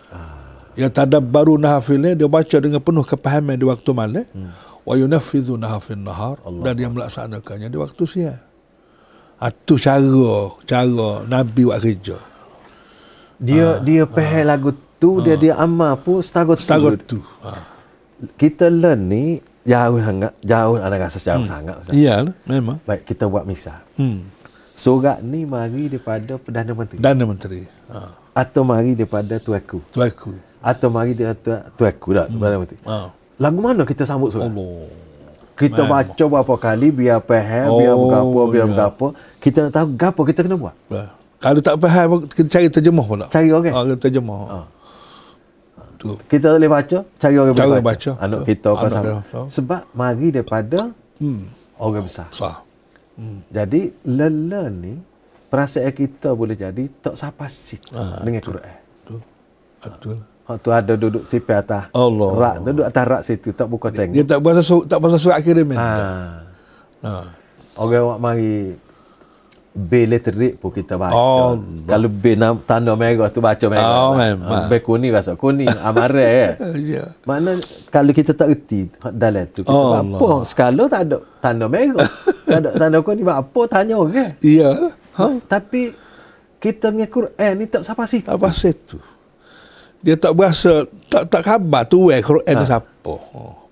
Ah yang tadabbaru nahafilnya dia baca dengan penuh kepahaman di waktu malam hmm. wa yunaffizu nahafin nahar Allah. dan dia melaksanakannya di waktu siang itu ha, cara cara nabi buat kerja dia ha, dia pahal ha. lagu tu ha. dia dia amal pun setagut tu, tu. Ha. kita learn ni jauh sangat jauh ada rasa jauh hmm. sangat iya memang baik kita buat misal hmm. surat ni mari daripada perdana menteri perdana menteri ha. atau mari daripada tuaku tuaku atau mari dia tu, tu aku dah hmm. ha. lagu mana kita sambut surat Allah. kita Man. baca berapa kali biar faham oh, biar berapa biar ya. berapa kita nak tahu gapo kita kena buat kalau tak faham kita cari terjemah pula cari orang okay? ha, terjemah ha. Tu. kita boleh baca cari orang cari baca. baca anak tu. kita apa sama sebab mari daripada hmm. orang besar Sah. Hmm. jadi learn ni perasaan kita boleh jadi tak sapasit ha, dengan Quran betul betul Hak tu ada duduk sipi atas. Allah. Rak duduk atas rak situ tak buka tengok. Dia tak bahasa su- tak bahasa surat kirim ha. ha. Orang awak mari B letterik pun kita baca. Oh, Kalau B tanda merah tu baca merah. Oh, memang. B kuning rasa kuning. Amare eh. (laughs) ya. Mana kalau kita tak reti dalam tu. Kita oh, apa? Skala tak ada tanda merah. (laughs) tak ada tanda kuning. Apa tanya orang? Okay? Iya. Ha? Tapi kita dengan Quran ni tak siapa situ. Apa situ dia tak berasa tak tak khabar tu eh Quran ha. siapa. Oh.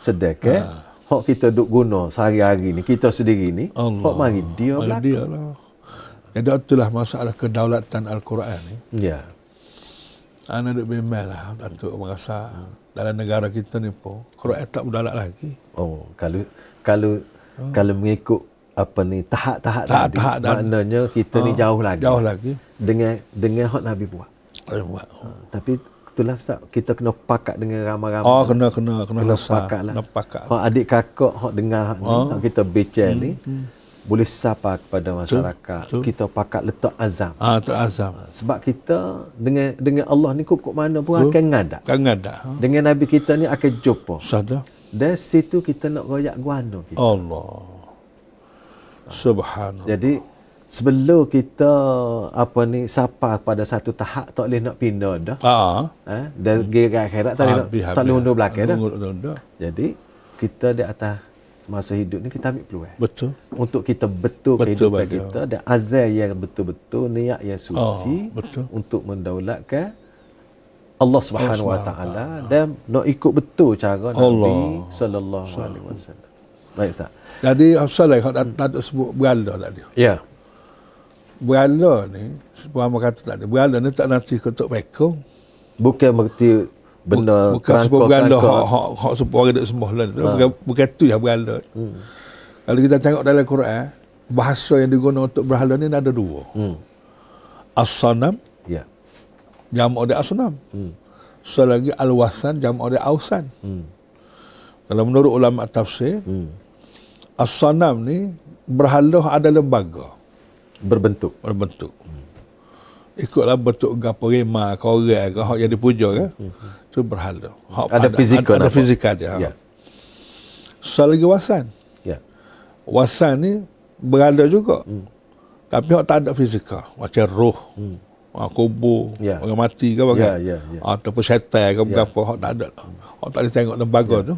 Sedek eh. Ha. Hak kita duk guna sehari-hari ni kita sendiri ni. Allah. Hak mari dia belakang. Dia lah. Jadi itulah masalah kedaulatan Al-Quran ni. Ya. Anak duk bimbel lah Datuk merasa hmm. dalam negara kita ni pun Quran tak berdalak lagi. Oh, kalau kalau hmm. kalau mengikut apa ni tahap-tahap tahap, tadi tahap maknanya kita ni oh, jauh lagi. Jauh lagi. Dengan dengan hak Nabi buat. Buat. Oh. Ha, tapi itulah Ustaz, kita kena pakat dengan ramai-ramai. Oh, kena kena kena, kena pakat lah. Kena pakat. Hak adik kakak hak dengar hak oh. ni, hak kita bicara hmm. ni. Hmm boleh sapa kepada masyarakat. Betul. Kita pakat letak azam. Ah, letak azam. Ah, sebab kita dengan dengan Allah ni kok mana pun Betul. akan ngadak. Akan ngadak. Ha? Dengan Nabi kita ni akan jumpa. Sadar. Dan situ kita nak royak guano kita. Allah. Subhanallah. Jadi sebelum kita apa ni sapa pada satu tahap tak boleh nak pindah dah. Ha. Eh? Dan hmm. gira akhirat tak boleh tak boleh undur belakang dah. Jadi kita di atas masa hidup ni kita ambil peluang. Betul. Untuk kita betul, betul kehidupan betul. kita dan azal yang betul-betul niat yang suci oh, betul. untuk mendaulatkan Allah Subhanahu Wa Taala dan nak ikut betul cara Allah. Nabi sallallahu alaihi wasallam. Baik Ustaz. Jadi asal lah kalau tak sebut berala tadi. Ya. Berala ni sebab kata tadi berala ni tak nanti ketuk pekong. Bukan berarti benda bukan sebuah beranda hak hak hak sebuah orang duk sembah lah ha. bukan bukan tu yang berhala hmm. kalau kita tengok dalam Quran bahasa yang digunakan untuk berhala ni ada dua hmm. as-sanam ya jam ada asnam hmm. selagi al-wasan jam ada ausan hmm. kalau menurut ulama tafsir hmm. as-sanam ni berhala ada lembaga berbentuk berbentuk ikutlah bentuk gapo rema kau orang ke hak yang dipuja kan hmm. tu berhala hak ada fizikal ada, ada fizikal dia ya. selagi wasan ya wasan ni berada juga hmm. tapi hak tak ada fizikal macam roh hmm. Ha, kubur, ya. orang mati ke apa ya, ya, ya. ataupun syaitan ke ya. apa, hak tak ada hak tak boleh tengok lembaga ya. tu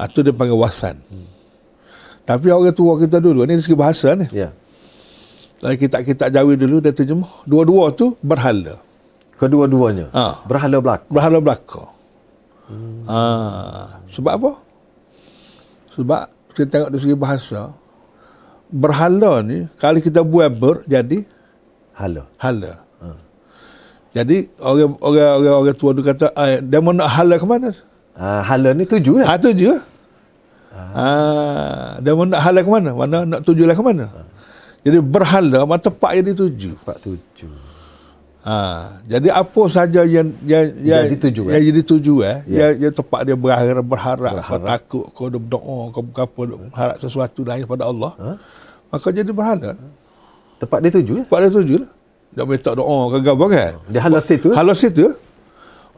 ha, tu dia panggil wasan hmm. tapi orang tua kita dulu ni segi bahasa ni ya. Dalam kitab-kitab Jawi dulu dia terjemah. Dua-dua tu berhala. Kedua-duanya? Ha. Berhala belaka? Berhala belaka. Hmm. Ha. Sebab apa? Sebab kita tengok dari segi bahasa. Berhala ni, kalau kita buat ber, jadi? Hala. Hala. Ha. Jadi, orang, orang, orang, orang tua tu kata, dia mau nak hala ke mana? Ha, hala ni tuju lah. Ha, tuju lah. Ha. dia mau nak hala ke mana? Mana nak tuju lah ke mana? Ha. Jadi berhala mata tepat yang dituju. Tepat tuju. Ha, jadi apa saja yang yang yang dituju yang, eh? dituju eh, ya. yang, yang tepat dia berharap berharap, berharap. takut kau berdoa kau apa harap sesuatu lain pada Allah. Ha? Maka jadi berhala. Tepat dia tuju. Eh? Tepat dia tuju lah. Dia minta doa ke apa kan? Dia halas situ. Eh? Halas situ.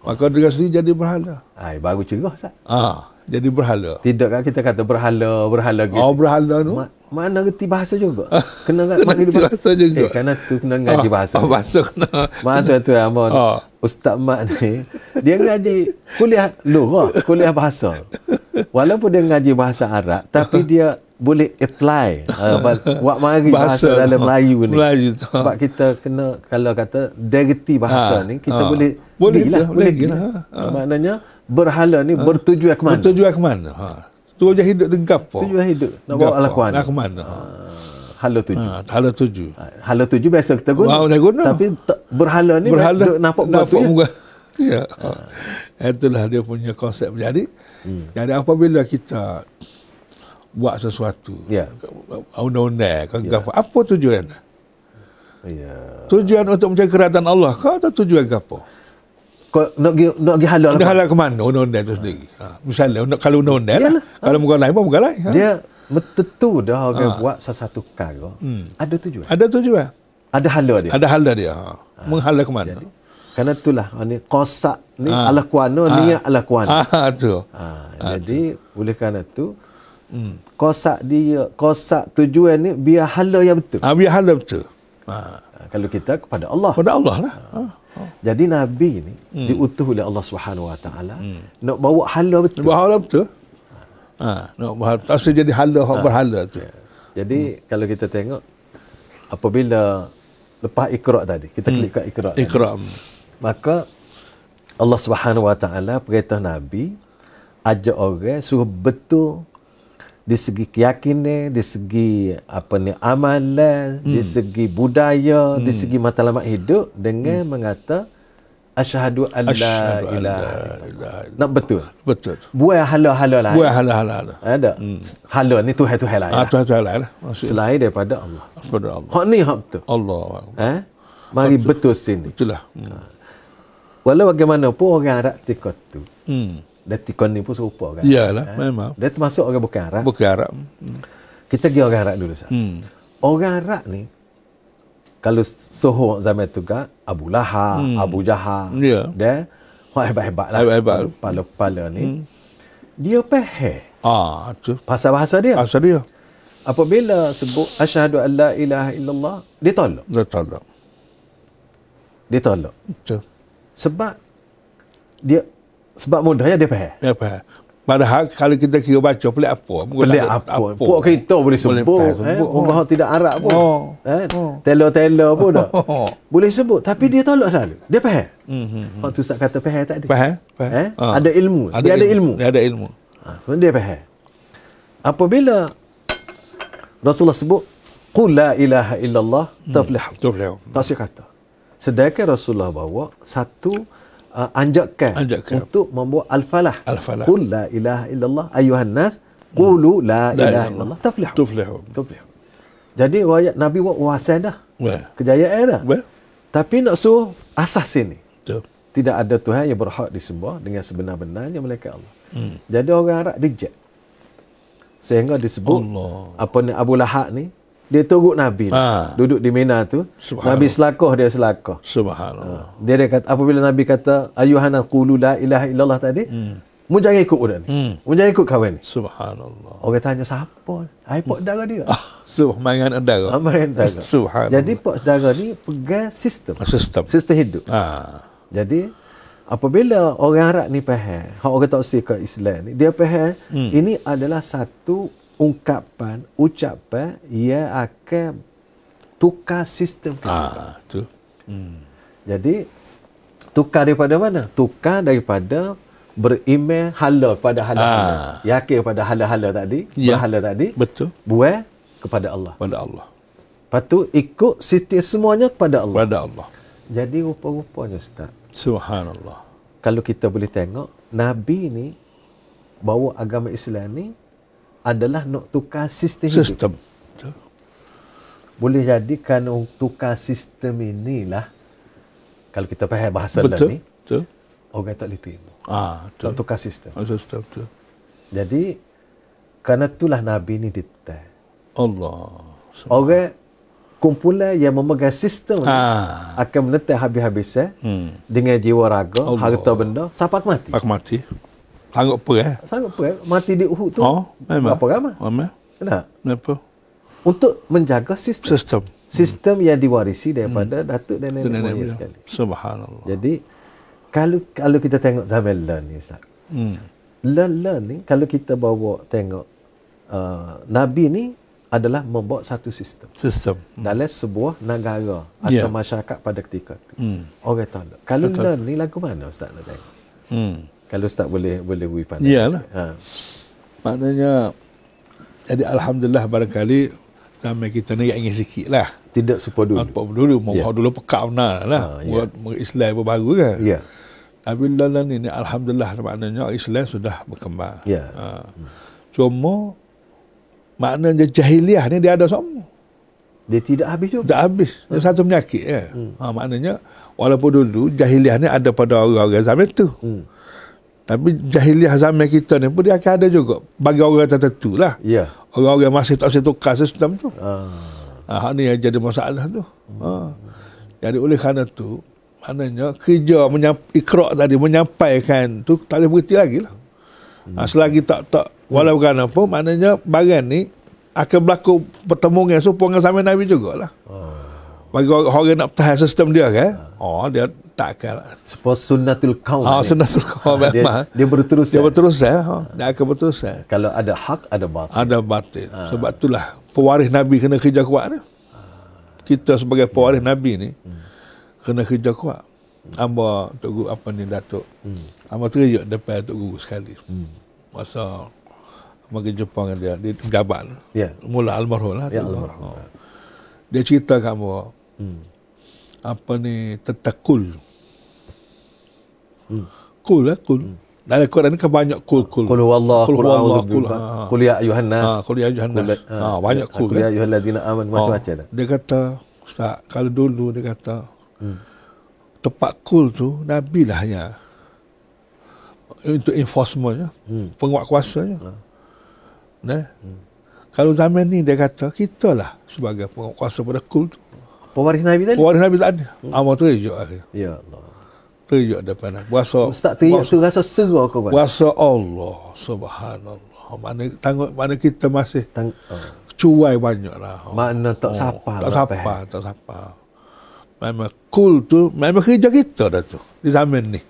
Maka dia sendiri jadi berhala. Ai baru cerah Ustaz. Ah, jadi berhala. Tidak kan kita kata berhala, berhala gitu. Oh, berhala tu. Ma- mana reti bahasa juga. Kena ngaji (laughs) bahasa juga. Eh, kerana tu kena ngaji oh, bahasa. Oh, bahasa kena. Mana tu Amon. Oh. Ustaz Mat ni, dia ngaji kuliah lughah, kuliah bahasa. Walaupun dia ngaji bahasa Arab, tapi (laughs) dia boleh apply uh, buat mari bahasa, bahasa dalam Melayu ni. Melayu tu. Sebab kita kena kalau kata dia reti bahasa ha. ni, kita ha. boleh boleh lah, boleh, boleh lah. Ha. Maknanya berhala ni ha. bertujuan ke mana? Bertujuan ke mana? Ha. Tujuan hidup tu gapo? Tujuan hidup. Nak bawa lakuan. Nak ke mana? Ha. Hala tuju. Ha, hala tuju. Ha, hala tuju biasa kita guna. Wow, guna. Tapi berhala ni berhala, duk nampak nampak muka. (laughs) Ya. Ha. Itulah dia punya konsep. Jadi, hmm. jadi apabila kita buat sesuatu, ya. undang-undang, ya. apa tujuan? Ya. Tujuan untuk mencari kerajaan Allah. Kau tahu tujuan apa? Kau nak pergi nak pergi halal nak halal ke mana undang-undang tu sendiri ha. misalnya nak, kalau undang-undang lah. kalau ha. muka lain pun muka lain ha. dia betul dah orang ha. buat sesuatu perkara hmm. ada tujuan ada tujuan ada halal dia ada halal dia ha. ha. menghalal ke mana Jadi, kerana itulah ni kosak ni ha. ala kuano ha. ni ala kuano ha. tu ha. ha. jadi tu. oleh kerana tu hmm. kosak dia kosak tujuan ni biar halal yang betul ha. biar halal betul ha. kalau kita kepada Allah kepada Allah lah ha. Jadi Nabi ni hmm. diutus oleh Allah Subhanahu Wa Taala hmm. nak bawa hala betul. Bawa hala betul. Ha, nak bawa tak jadi hala hak ha. berhala tu. Ya. Jadi hmm. kalau kita tengok apabila lepas Iqra tadi, kita hmm. klik kat Iqra. Iqra. Maka Allah Subhanahu Wa Taala perintah Nabi ajak orang suruh betul di segi keyakinan, di segi apa ni amalan, hmm. di segi budaya, hmm. di segi matlamat hidup dengan hmm. mengata Asyhadu an la ilaha illallah. Nak betul? Betul. Buat hala-hala lah. Buat hala-hala. Ada. Hmm. Hala ni Tuhan-Tuhan lain. Ah, Tuhan-Tuhan lain lah. Selain daripada Allah. Daripada Allah. Hak ni hak betul. Allah. Eh? Mari betul, betul sini. Itulah. Hmm. Walau bagaimanapun orang Arab tikot tu. Hmm. Dan tikon ni pun serupa kan. Iyalah, eh? memang. Dia termasuk orang bukan Arab. Bukan Arab. Hmm. Kita pergi orang Arab dulu. Hmm. Orang Arab ni, kalau soho zaman tu kan, Abu Lahab, hmm. Abu Jahal, yeah. dia, hebat-hebat lah. Hebat-hebat. Kepala-kepala ni. Hmm. Dia pahal. Ah, tu. Bahasa-bahasa dia. Bahasa dia. Apabila sebut asyhadu an la ilaha illallah, dia tolak. Dia tolak. Dia tolak. Betul. Sebab dia sebab mudahnya dia faham. Dia faham. Padahal kalau kita kira baca pelik apa? Pelik apa? apa? Pok kita boleh sebut. Boleh eh? Orang oh. tidak Arab pun. Oh. Eh? Oh. Telo-telo pun dah. (laughs) Oh. Boleh sebut. Tapi dia tolak selalu. Dia faham. Mm-hmm. Waktu Ustaz kata faham tak ada. Faham. faham. Eh? Ah. Ada ilmu. Ada dia ilmu. ada ilmu. Dia ada ilmu. Ha, dia faham. Apabila Rasulullah sebut, Qul la ilaha illallah taflihu. Hmm. Taflihu. Tak kata. Sedangkan Rasulullah bawa satu uh, anjakan, anjakan untuk membuat al-falah. Al-falah. Qul la ilaha illallah ayuhan nas qulu la, la ilaha illallah taflihu. Taflihu. Taflihu. Jadi riwayat Nabi buat wasan dah. Well. Kejayaan dah. Well. Tapi nak suruh asas sini. Betul. Tidak ada Tuhan yang berhak disembah dengan sebenar-benarnya melainkan Allah. Hmm. Jadi orang Arab reject. Sehingga disebut Allah. apa ni Abu Lahab ni dia turut Nabi ha. duduk di Mina tu Nabi selakoh dia selakoh subhanallah. Ha. dia dia kata apabila Nabi kata ayuhana qulu la ilaha illallah tadi hmm. mu jangan ikut budak ni hmm. mu jangan ikut kawan ni subhanallah. Orang tanya siapa? Ai pak saudara dia. Ah, subhanallah saudara ah, mangan saudara (laughs) subhanallah. Jadi pak saudara ni pegang sistem. Sistem. Sistem hidup. Ha. jadi apabila orang Arab ni faham hak orang tak usik ke Islam ni dia faham hmm. ini adalah satu ungkapan, ucapan ia akan tukar sistem kita. Ah, tu. Hmm. Jadi tukar daripada mana? Tukar daripada beriman hala pada hala-hala. Ah. Yakin pada hala-hala tadi, ya. berhala tadi. Betul. Buat kepada Allah. Pada Allah. Lepas tu ikut sistem semuanya kepada Allah. Pada Allah. Jadi rupa-rupanya Ustaz. Subhanallah. Kalau kita boleh tengok, Nabi ni bawa agama Islam ni adalah nak tukar sistem, sistem. hidup. Boleh jadi kerana tukar sistem inilah kalau kita faham bahasa betul, ni, betul. orang tak boleh terima. Ah, betul. Nak tukar sistem. Ah, sistem betul. Jadi kerana itulah Nabi ni ditai. Allah. Orang kumpulan yang memegang sistem ah. akan menetap habis-habis eh, hmm. dengan jiwa raga, Allah. harta benda, sampai mati. Sampai mati. Sangat apa eh? Sangat apa eh? Mati di Uhud tu. Oh, memang. Berapa ramai? Memang. Kenapa? Kenapa? Untuk menjaga sistem. Sistem. Sistem hmm. yang diwarisi daripada hmm. datuk dan nenek, nenek moyang sekali. Subhanallah. Jadi, kalau kalau kita tengok zaman learn ni, Ustaz. Hmm. Learn, learn ni, kalau kita bawa tengok uh, Nabi ni adalah membawa satu sistem. Sistem. Hmm. Dalam sebuah negara atau yeah. masyarakat pada ketika itu. Hmm. Orang tahu. Kalau Betul. learn ni lagu mana Ustaz nak tengok? Hmm. Kalau Ustaz boleh boleh beri pandang. Iyalah. Ha. Maknanya jadi alhamdulillah barangkali ramai kita ni ingin sikit lah. Tidak sepa dulu. Apa dulu mau yeah. dulu pekak benar lah. Ha, ya. Buat Islam baru kan. Ya. Yeah. Tapi dalam ini alhamdulillah maknanya Islam sudah berkembang. Ya. Ha. Cuma maknanya jahiliah ni dia ada semua. Dia tidak habis juga. Tak habis. Dia hmm. satu penyakit ya. Hmm. Ha, maknanya walaupun dulu jahiliah ni ada pada orang-orang zaman tu. Hmm. Tapi jahiliah zaman kita ni pun dia akan ada juga bagi orang tertentu lah. Ya. Orang-orang masih tak boleh tukar sistem tu. Ah. Ha, ni yang jadi masalah tu. Hmm. Ha. Jadi oleh kerana tu, maknanya kerja menyamp- ikhrok tadi menyampaikan tu tak boleh berhenti lagi lah. Hmm. Ha, selagi tak, tak walau kerana pun, maknanya bagian ni akan berlaku pertemuan serupa dengan zaman Nabi jugalah. Oh. Bagi orang, orang nak tahan sistem dia kan. Oh, dia tak akan. Sebab sunnatul kaum. Ah, sunnatul kaum ha, dia, dia berterus. Dia berterus ya. Ha, dia akan berterus ya. Kalau ada hak, ada batil. Ada batil. Ha. Sebab itulah pewaris Nabi kena kerja kuat ni. Kita sebagai pewaris Nabi ni hmm. kena kerja kuat. Amba Tok Guru apa ni Datuk. Hmm. Amba teriak depan Tok Guru sekali. Hmm. Masa Amba pergi jumpa dengan dia di jabat. Ya. Mula almarhum lah. Ya, almarhum. Dia cerita kamu hmm. apa ni tetakul Hmm. Kul lah, kul. Hmm. Dalam Quran ni kan banyak kul kul. Kul huwallah, kul huwallah, kul kul ya ayuhan nas. Ha, kul ya ayuhan nas. Ha, banyak kul. Kul ya ayuhan ladzina aman macam-macam dah. Dia kata, Ustaz, kalau dulu dia kata, hmm. tempat kul tu Nabi lah ya. Untuk enforcementnya, hmm. penguat kuasanya. Ha. Nah. Hmm. Kalau zaman ni dia kata, kita lah sebagai penguat kuasa pada kul tu. Pewaris Nabi tadi? Pewaris Nabi tak ada. Hmm. Amal tu Ya Allah terjak depan aku. Puasa Ustaz terjak tu rasa seru kau buat. Puasa Allah subhanallah. Mana tengok mana kita masih Tang, oh. cuai banyak lah. Mana tak oh, sapa. Tak sapa, tak sapa. Memang cool tu, memang kerja kita dah tu. Di zaman ni.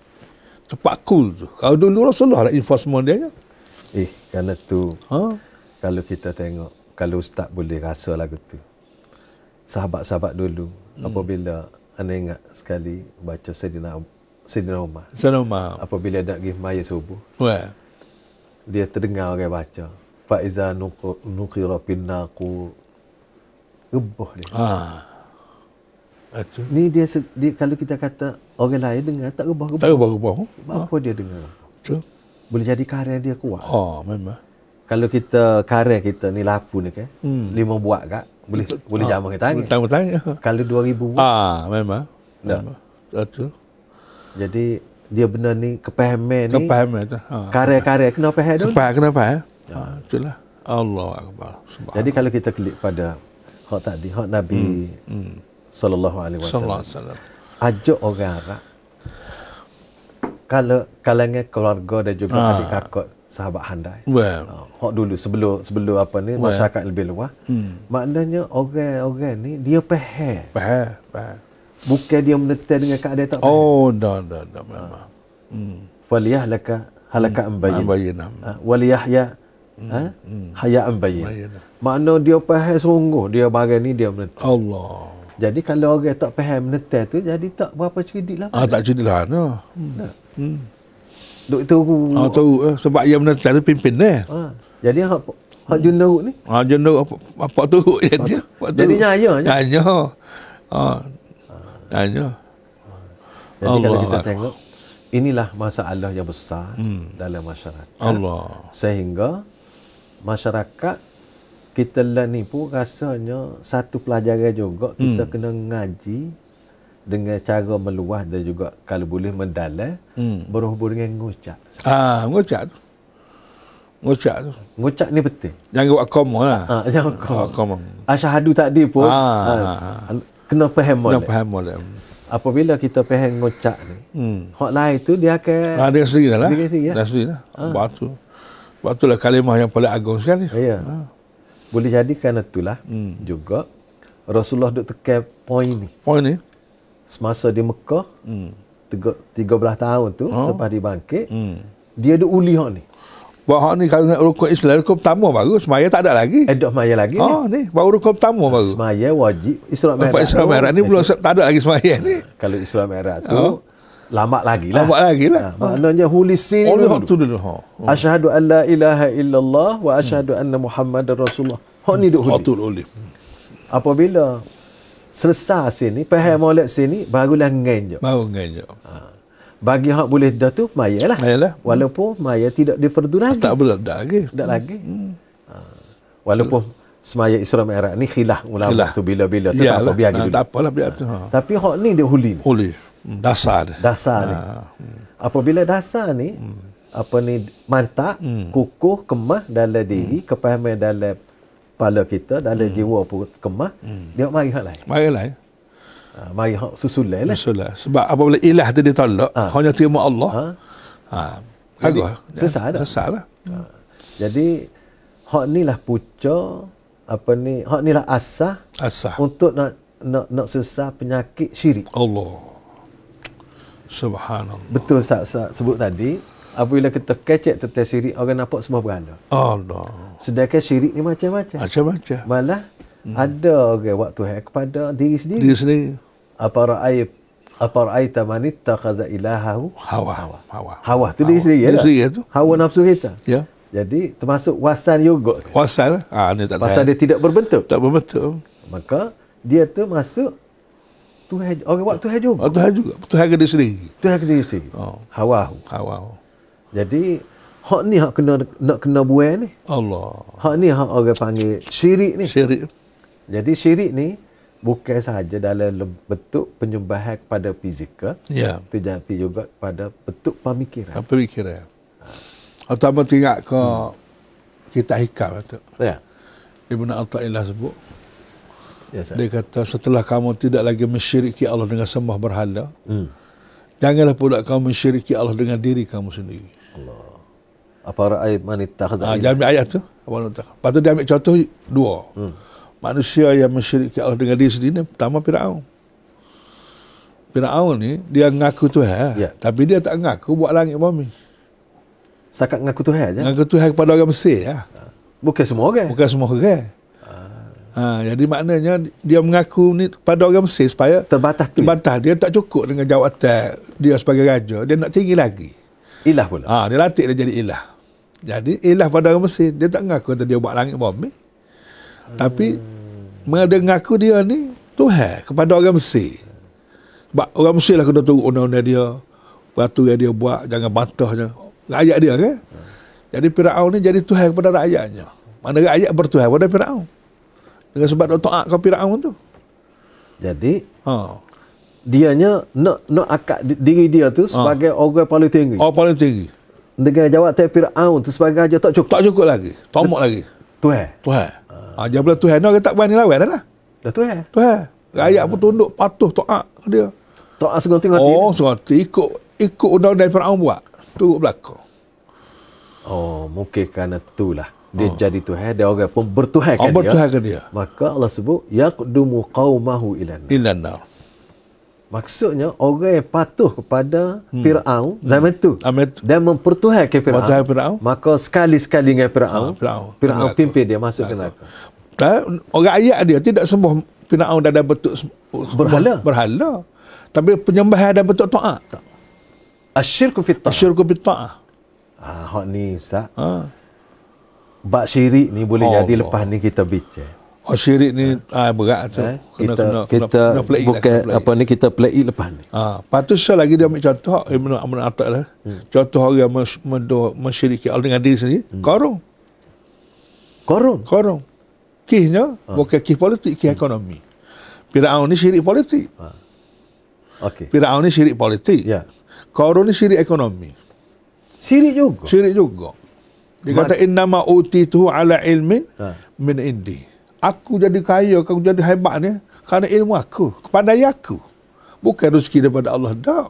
Cepat cool tu. Kalau dulu Rasulullah lah enforcement dia. Eh, kerana tu. Ha? Kalau kita tengok, kalau Ustaz boleh rasa lagu tu. Sahabat-sahabat dulu, hmm. apabila anda ingat sekali baca Sayyidina Sayyidina Umar. Sayyidina Umar. Apabila ada pergi maya subuh. Wah. Dia terdengar orang baca. Faiza nukira pinnaku. Gebuh dia. Ah. Itu. Ni dia, dia, kalau kita kata orang lain dengar tak gebah. Tak gebah. Apa ha. dia dengar? Tu. Boleh jadi karya dia kuat. Oh, memang. Kalau kita karya kita ni lapu ni kan. Hmm. Lima buat kak. Boleh Betul. boleh ha. jamah kita tanya. Tanya tanya. Kalau dua ribu buat. Ah, memang. Memang. Betul. Jadi dia benar ni kepahaman ni. Kepahaman tu. Ha. Karya-karya kena faham dulu. Kepaham kena faham. Ha. ha. Itulah. Allah Akbar. Jadi kalau kita klik pada hak tadi, hak Nabi hmm. Hmm. sallallahu alaihi wasallam. Ajak orang Arab. Kalau kalangan keluarga dan juga ha. adik kakak sahabat handai. Well. Ha. Hak dulu sebelum sebelum apa ni well. masyarakat lebih luas. Hmm. Maknanya orang-orang ni dia faham. Faham, faham. Bukan dia menetar dengan keadaan tak Oh, dah, dah, dah, memang. Hmm. Waliyah laka halaka hmm. ambayin. Ambayin. Ha, waliyah ya hmm. ha? Hmm. haya ambayin. Makna dia faham sungguh dia bagai ni dia menetar. Allah. Jadi kalau orang tak faham menetar tu jadi tak berapa cerdik lah. Ah, tak cerdik lah. No. Hmm. Hmm. Duk tahu. Ah, tahu. Eh, sebab dia menetar tu pimpin eh. Ha. Jadi hak hak junduk ni. Ah, junduk apa, apa tu (laughs) jadi. Jadi nyaya. Nyaya. Ah, Tanya. Jadi Allah kalau kita Allah. tengok inilah masalah yang besar hmm. dalam masyarakat. Allah. Sehingga masyarakat kita lah ni pun rasanya satu pelajaran juga kita hmm. kena ngaji dengan cara meluah dan juga kalau boleh mendalam hmm. berhubung dengan ngucap. Ah, ngucap tu. Ngucap tu. Ngucap ni penting. Jangan buat koma lah. Ah, jangan koma. koma. Asyhadu tadi pun ah. ah kena faham molek. Kena faham molek. Apabila kita faham ngocak ni, hmm. hak lain tu dia akan... Ha, dia sendiri lah. Dia sendiri lah. Dia sendiri lah. Ha. Batu. Batu lah kalimah yang paling agung sekali. Ya. Ha. Boleh jadi kerana itulah hmm. juga Rasulullah duk tekan poin ni. Poin ni? Semasa di Mekah, hmm. 13 tahun tu, oh. selepas dibangkit, hmm. dia duk uli hak ni. Bahawa ni kalau nak rukun Islam, rukun pertama baru. Semaya tak ada lagi. Eh, dah semaya lagi oh, ni. Baru rukun pertama baru. Semaya wajib. Islam Merah. Islam Merah ni belum tak ada lagi semaya ni. (laughs) Kalau Islam Merah tu, oh. lama lagi lah. Lama lagi lah. Ha, maknanya hulisin oh, dulu. tu dulu. Ha. Oh. Asyhadu an la ilaha illallah wa asyhadu anna Muhammad Rasulullah. Hak ni duk huli. Apabila selesai sini, pahal molek sini, barulah ngen je. Baru ngen je. Ha bagi hak boleh dah tu mayalah mayalah walaupun maya tidak difardu lagi tak boleh dah lagi tak lagi hmm. ha. walaupun semaya Isra Mi'raj ni khilaf ulama khilaf. tu bila-bila tu tak apa biar gitu tak apalah biar tu ha. tapi hak ni dia huli huli hmm, dasar dia. dasar ha. ni hmm. apabila dasar ni hmm. apa ni mantak hmm. kukuh kemah dalam diri hmm. kepahaman dalam kepala kita dalam hmm. jiwa pun kemah hmm. dia mari hak lain mari lain Ha, mari hak susulai lah. Susulai. Sebab apabila ilah tu ditolak, ha. hanya terima Allah. Ha. ha. Jadi, sesat dah. Sesat lah. Ha. Jadi, hak ni lah puca, apa ni, hak ni lah asah. Asah. Untuk nak nak nak sesat penyakit syirik. Allah. Subhanallah. Betul Ustaz, Ustaz sebut tadi, apabila kita kecek tentang syirik, orang nampak semua berhala. Allah. Sedangkan syirik ni macam-macam. Macam-macam. Malah, Hmm. Ada orang okay, waktu hai kepada diri sendiri. Diri sendiri. Apa ra'ay apa ra'aita man ittakhadha ilahahu hawa. Hawa. Hawa. Hawa tu diri sendiri ya. Diri tu. Hawa nafsu kita. Ya. Jadi termasuk wasan juga. Wasan. Ah ni tak Pasal dia tidak berbentuk. Tak berbentuk. Maka dia tu masuk Tuhan orang buat Tuhan juga. Oh, Tuhan juga. Tuhan ke diri sendiri. Tuhan ke diri sendiri. Oh. Hawahu. Hawahu. Jadi hak ni hak kena nak kena buai ni. Allah. Hak ni hak orang panggil syirik ni. Syirik. Jadi syirik ni bukan sahaja dalam bentuk penyembahan kepada fizikal. Ya. Tetapi juga pada bentuk pemikiran. Pemikiran. Atau tengok ke hmm. kita hikam itu. Ya. Ibn Atta'illah sebut Ya, dia kata setelah kamu tidak lagi mensyiriki Allah dengan sembah berhala, hmm. janganlah pula kamu mensyiriki Allah dengan diri kamu sendiri. Allah. Apa ra'ay man ittakhadha? Ah, dia ambil ayat tu. Apa Lepas tu dia ambil contoh dua. Hmm. Manusia yang mensyiriki Allah dengan diri sendiri, pertama Fir'aun. Fir'aun ni, dia ngaku Tuhan. Ya. Tapi dia tak ngaku buat langit bumi. Sakat ngaku Tuhan je? Ngaku Tuhan kepada orang Mesir. Ya. Bukan semua orang? Bukan semua orang. Ha, jadi maknanya dia mengaku ni pada orang Mesir supaya terbatas tu. Terbatas. Dia tak cukup dengan jawatan dia sebagai raja. Dia nak tinggi lagi. Ilah pula. Ha, dia latih dia jadi ilah. Jadi ilah pada orang Mesir. Dia tak mengaku kata dia buat langit bumi. Hmm. Tapi mereka mengaku dia ni Tuhan kepada orang Mesir. Sebab orang Mesir lah kena turut undang-undang dia. Batu yang dia buat jangan bantahnya. Rakyat dia kan. Hmm. Jadi Fir'aun ni jadi Tuhan kepada rakyatnya. Mana rakyat bertuhan kepada Fir'aun. Dengan sebab nak taat kau Firaun tu. Jadi, ha. Dianya nak nak akad diri dia tu sebagai ha. orang paling tinggi. Oh, paling tinggi. Dengan jawab teh Firaun tu sebagai aja tak cukup. Tak cukup lagi. Tomok lagi. Tuhan. Tuhan. Ha, dia bila Tuhan nak tak berani lawan dah lah. Dah Tuhan. Tuhan. Rakyat pun tunduk patuh taat dia. Taat segonti mati. Oh, segonti ikut ikut undang-undang Firaun buat. Turut belakang. Oh, mungkin kerana itulah dia oh. jadi Tuhan dia orang pun bertuhankan oh, bertuhankan dia. dia maka Allah sebut yaqdumu qaumahu ilan ilan nar maksudnya orang yang patuh kepada hmm. Firaun zaman tu Amin. dan mempertuhankan Firaun Firaun. maka sekali-sekali dengan Firaun Firaun. Firaun pimpin dia masuk ke neraka. Dan orang ayat dia tidak sembuh Firaun dalam bentuk berhala. Berhala. Tapi penyembahan dalam bentuk taat. Asyirku fit ta'ah asyirku fit ta'ah ah hak ni sah ha bab syirik ni boleh oh, jadi Allah. lepas ni kita bincang. Oh syirik ni ha. ah, berat tu. Eh? Kena, kita kena, kita kena, kena bukan lah, apa ni kita play lepas ni. Ha, patut saya lagi dia ambil contoh Ibn Amun Atta lah. Hmm. Contoh orang yang mensyiriki Allah dengan diri sendiri. Hmm. Korong. Korong? Korong. Kihnya ha. bukan kih politik, kih hmm. ekonomi. Fir'aun ni syirik politik. Ha. Okay. Fir'aun ni syirik politik. Ya. Korong ni syirik ekonomi. Syirik juga? Syirik juga. Dia kata innama utitu ala ilmin ha. min indi. Aku jadi kaya, aku jadi hebat ni kerana ilmu aku, kepada aku. Bukan rezeki daripada Allah dak.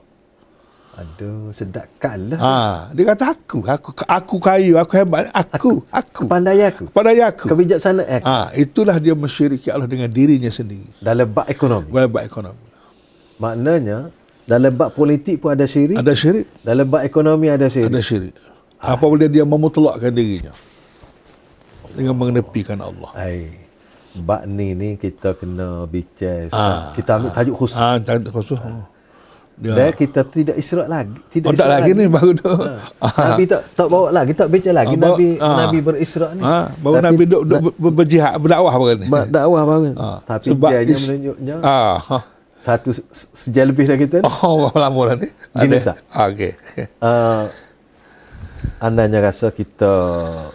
Aduh, sedap kalah. Ha, dia kata aku, aku aku kaya, aku hebat, aku, aku. Kepandai aku. Kepandai aku. Kebijaksanaan aku. Ha, itulah dia mensyiriki Allah dengan dirinya sendiri. Dalam bab ekonomi. Dalam bab ekonomi. Maknanya dalam bab politik pun ada syirik. Ada syirik. Dalam bab ekonomi ada syirik. Ada syirik. Apabila dia memutlakkan dirinya dengan mengenepikan Allah. Ai. Bak ni ni kita kena bicara. Ah, kita ambil tajuk khusus. Ah, tajuk khusus. Ah. Dia. Dan kita tidak isyarat lagi. Tidak oh, tak lagi, lagi ni baru tu. (laughs) Ah. Nabi tak tak bawa lagi, tak baca lagi. Ah, Nabi ah. Nabi berisyarat ni. Ah, baru Tapi, Nabi duk, duk berjihad, berdakwah baru ni. Berdakwah baru. Ah. Tapi Sebab dia is... menunjuknya. Ah. Satu sejak lebih dah kita ni. (laughs) Oh, lama dah ni. Gini, Ustaz. Ah, okay. Uh, Andanya rasa kita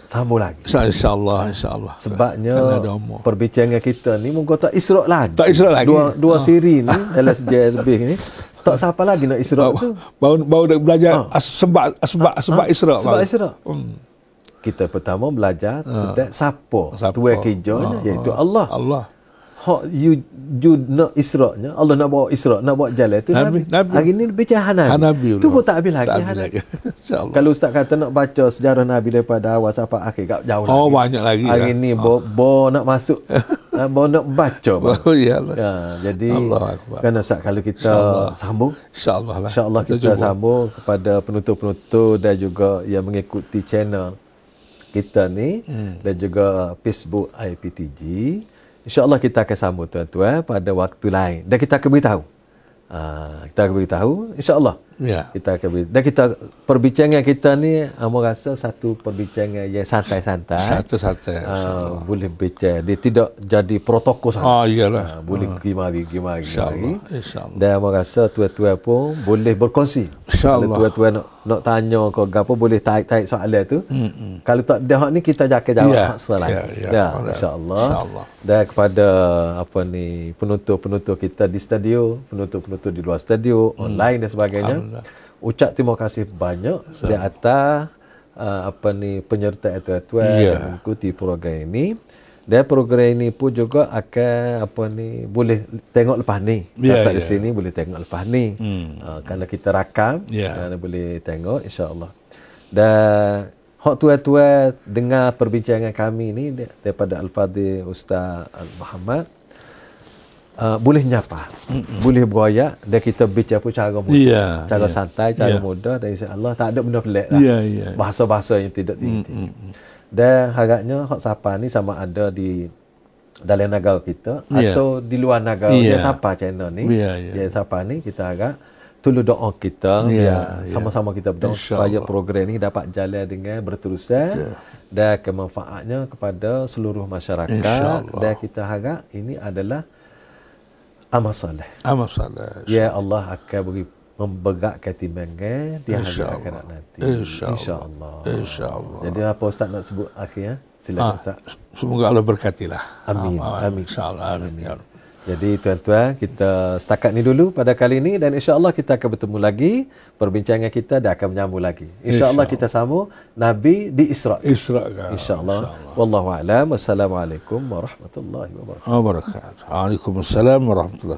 sambung lagi. InsyaAllah, insyaAllah. Sebabnya perbincangan kita ni mungkin tak israk lagi. Tak israk lagi. Dua, dua oh. siri ni, sejarah (laughs) lebih ni. Tak siapa lagi nak israk tu. Baru, baru nak belajar ha. sebab, sebab, ha. sebab israk. Sebab israk. Hmm. Kita pertama belajar ha. tentang siapa. Siapa. Tuan kerjanya, ha. iaitu Allah. Allah hak you you nak israknya Allah nak bawa israk nak bawa jalan tu Nabi, Nabi. hari ni bincang Hanabi, Hanabi tu pun tak habis lagi, tak habis lagi. (laughs) kalau ustaz kata nak baca sejarah Nabi daripada awal sampai akhir gak jauh oh, lagi. banyak lagi hari kan? ni bo, bo nak masuk. (laughs) Ah, bo nak baca oh, ya, jadi kan ustaz kalau kita Insya sambung? Insyaallah lah. insyaallah kita, kita sambung kepada penutur-penutur dan juga yang mengikuti channel kita ni hmm. dan juga Facebook IPTG InsyaAllah kita akan sambung tuan-tuan pada waktu lain. Dan kita akan beritahu Uh, kita akan beritahu insya-Allah. Ya. Kita akan dan kita perbincangan kita ni amo rasa satu perbincangan yang santai-santai. Santai-santai. Uh, boleh bincang. Dia tidak jadi protokol sangat. Ah iyalah. Uh, boleh pergi mari pergi mari. Insya-Allah. Insya-Allah. Dan amo rasa tuan-tuan pun boleh berkongsi. Insya-Allah. Kalau tuan-tuan nak, nak tanya ke apa boleh tarik-tarik soalan tu. Mm-hmm. Kalau tak ada hak ni kita jaga jawab Ya. hak selagi. Ya, ya. Ya, Alright. insya-Allah. Insya-Allah. Dan kepada apa ni penonton-penonton kita di studio, penonton-penonton di luar studio, online dan sebagainya. Alhamdulillah. Ucap terima kasih banyak di atas uh, apa ni penyertaan tuan-tuan Ya. yang mengikuti program ini. Dan program ini pun juga akan apa ni boleh tengok lepas ni. Ya, Dapat di ya. sini boleh tengok lepas ni. Hmm. Uh, kerana kita rakam, Ya. kerana boleh tengok insya-Allah. Dan hak tuan-tuan dengar perbincangan kami ni da- daripada Al-Fadhil Ustaz Al-Muhammad uh, boleh nyapa, mm boleh berayak dan kita bicara pun cara mudah, Ya, cara ya. santai, cara Ya. mudah dan insya-Allah tak ada benda pelik lah. Ya, ya. Bahasa-bahasa yang tidak tinggi. Dan harapnya hak sapa ni sama ada di dalam negara kita Ya. atau di luar negara Ya. yang sapa channel ni. Ya. Yang sapa ni kita harap tolong doa kita Ya, ya, sama-sama kita berdoa supaya program ni dapat jalan dengan berterusan Ya. dan kemanfaatnya kepada seluruh masyarakat dan kita harap ini adalah amal soleh. Amal salah. Ya Allah akan beri memberatkan timbangan di hari akhirat nanti. InsyaAllah. InsyaAllah. InsyaAllah. Jadi apa Ustaz nak sebut akhir? Silakan Ah, Ustaz. semoga Allah berkatilah. Amin, amin. InsyaAllah. Amin. Ya Rabbi. Jadi tuan-tuan, kita setakat ni dulu pada kali ini dan insya-Allah kita akan bertemu lagi. Perbincangan kita dah akan menyambung lagi. Insya-Allah kita sambung Nabi di Isra. Isra kan. Insya-Allah. Wallahu a'lam. Wassalamualaikum warahmatullahi wabarakatuh. Wabarakatuh. Waalaikumsalam warahmatullahi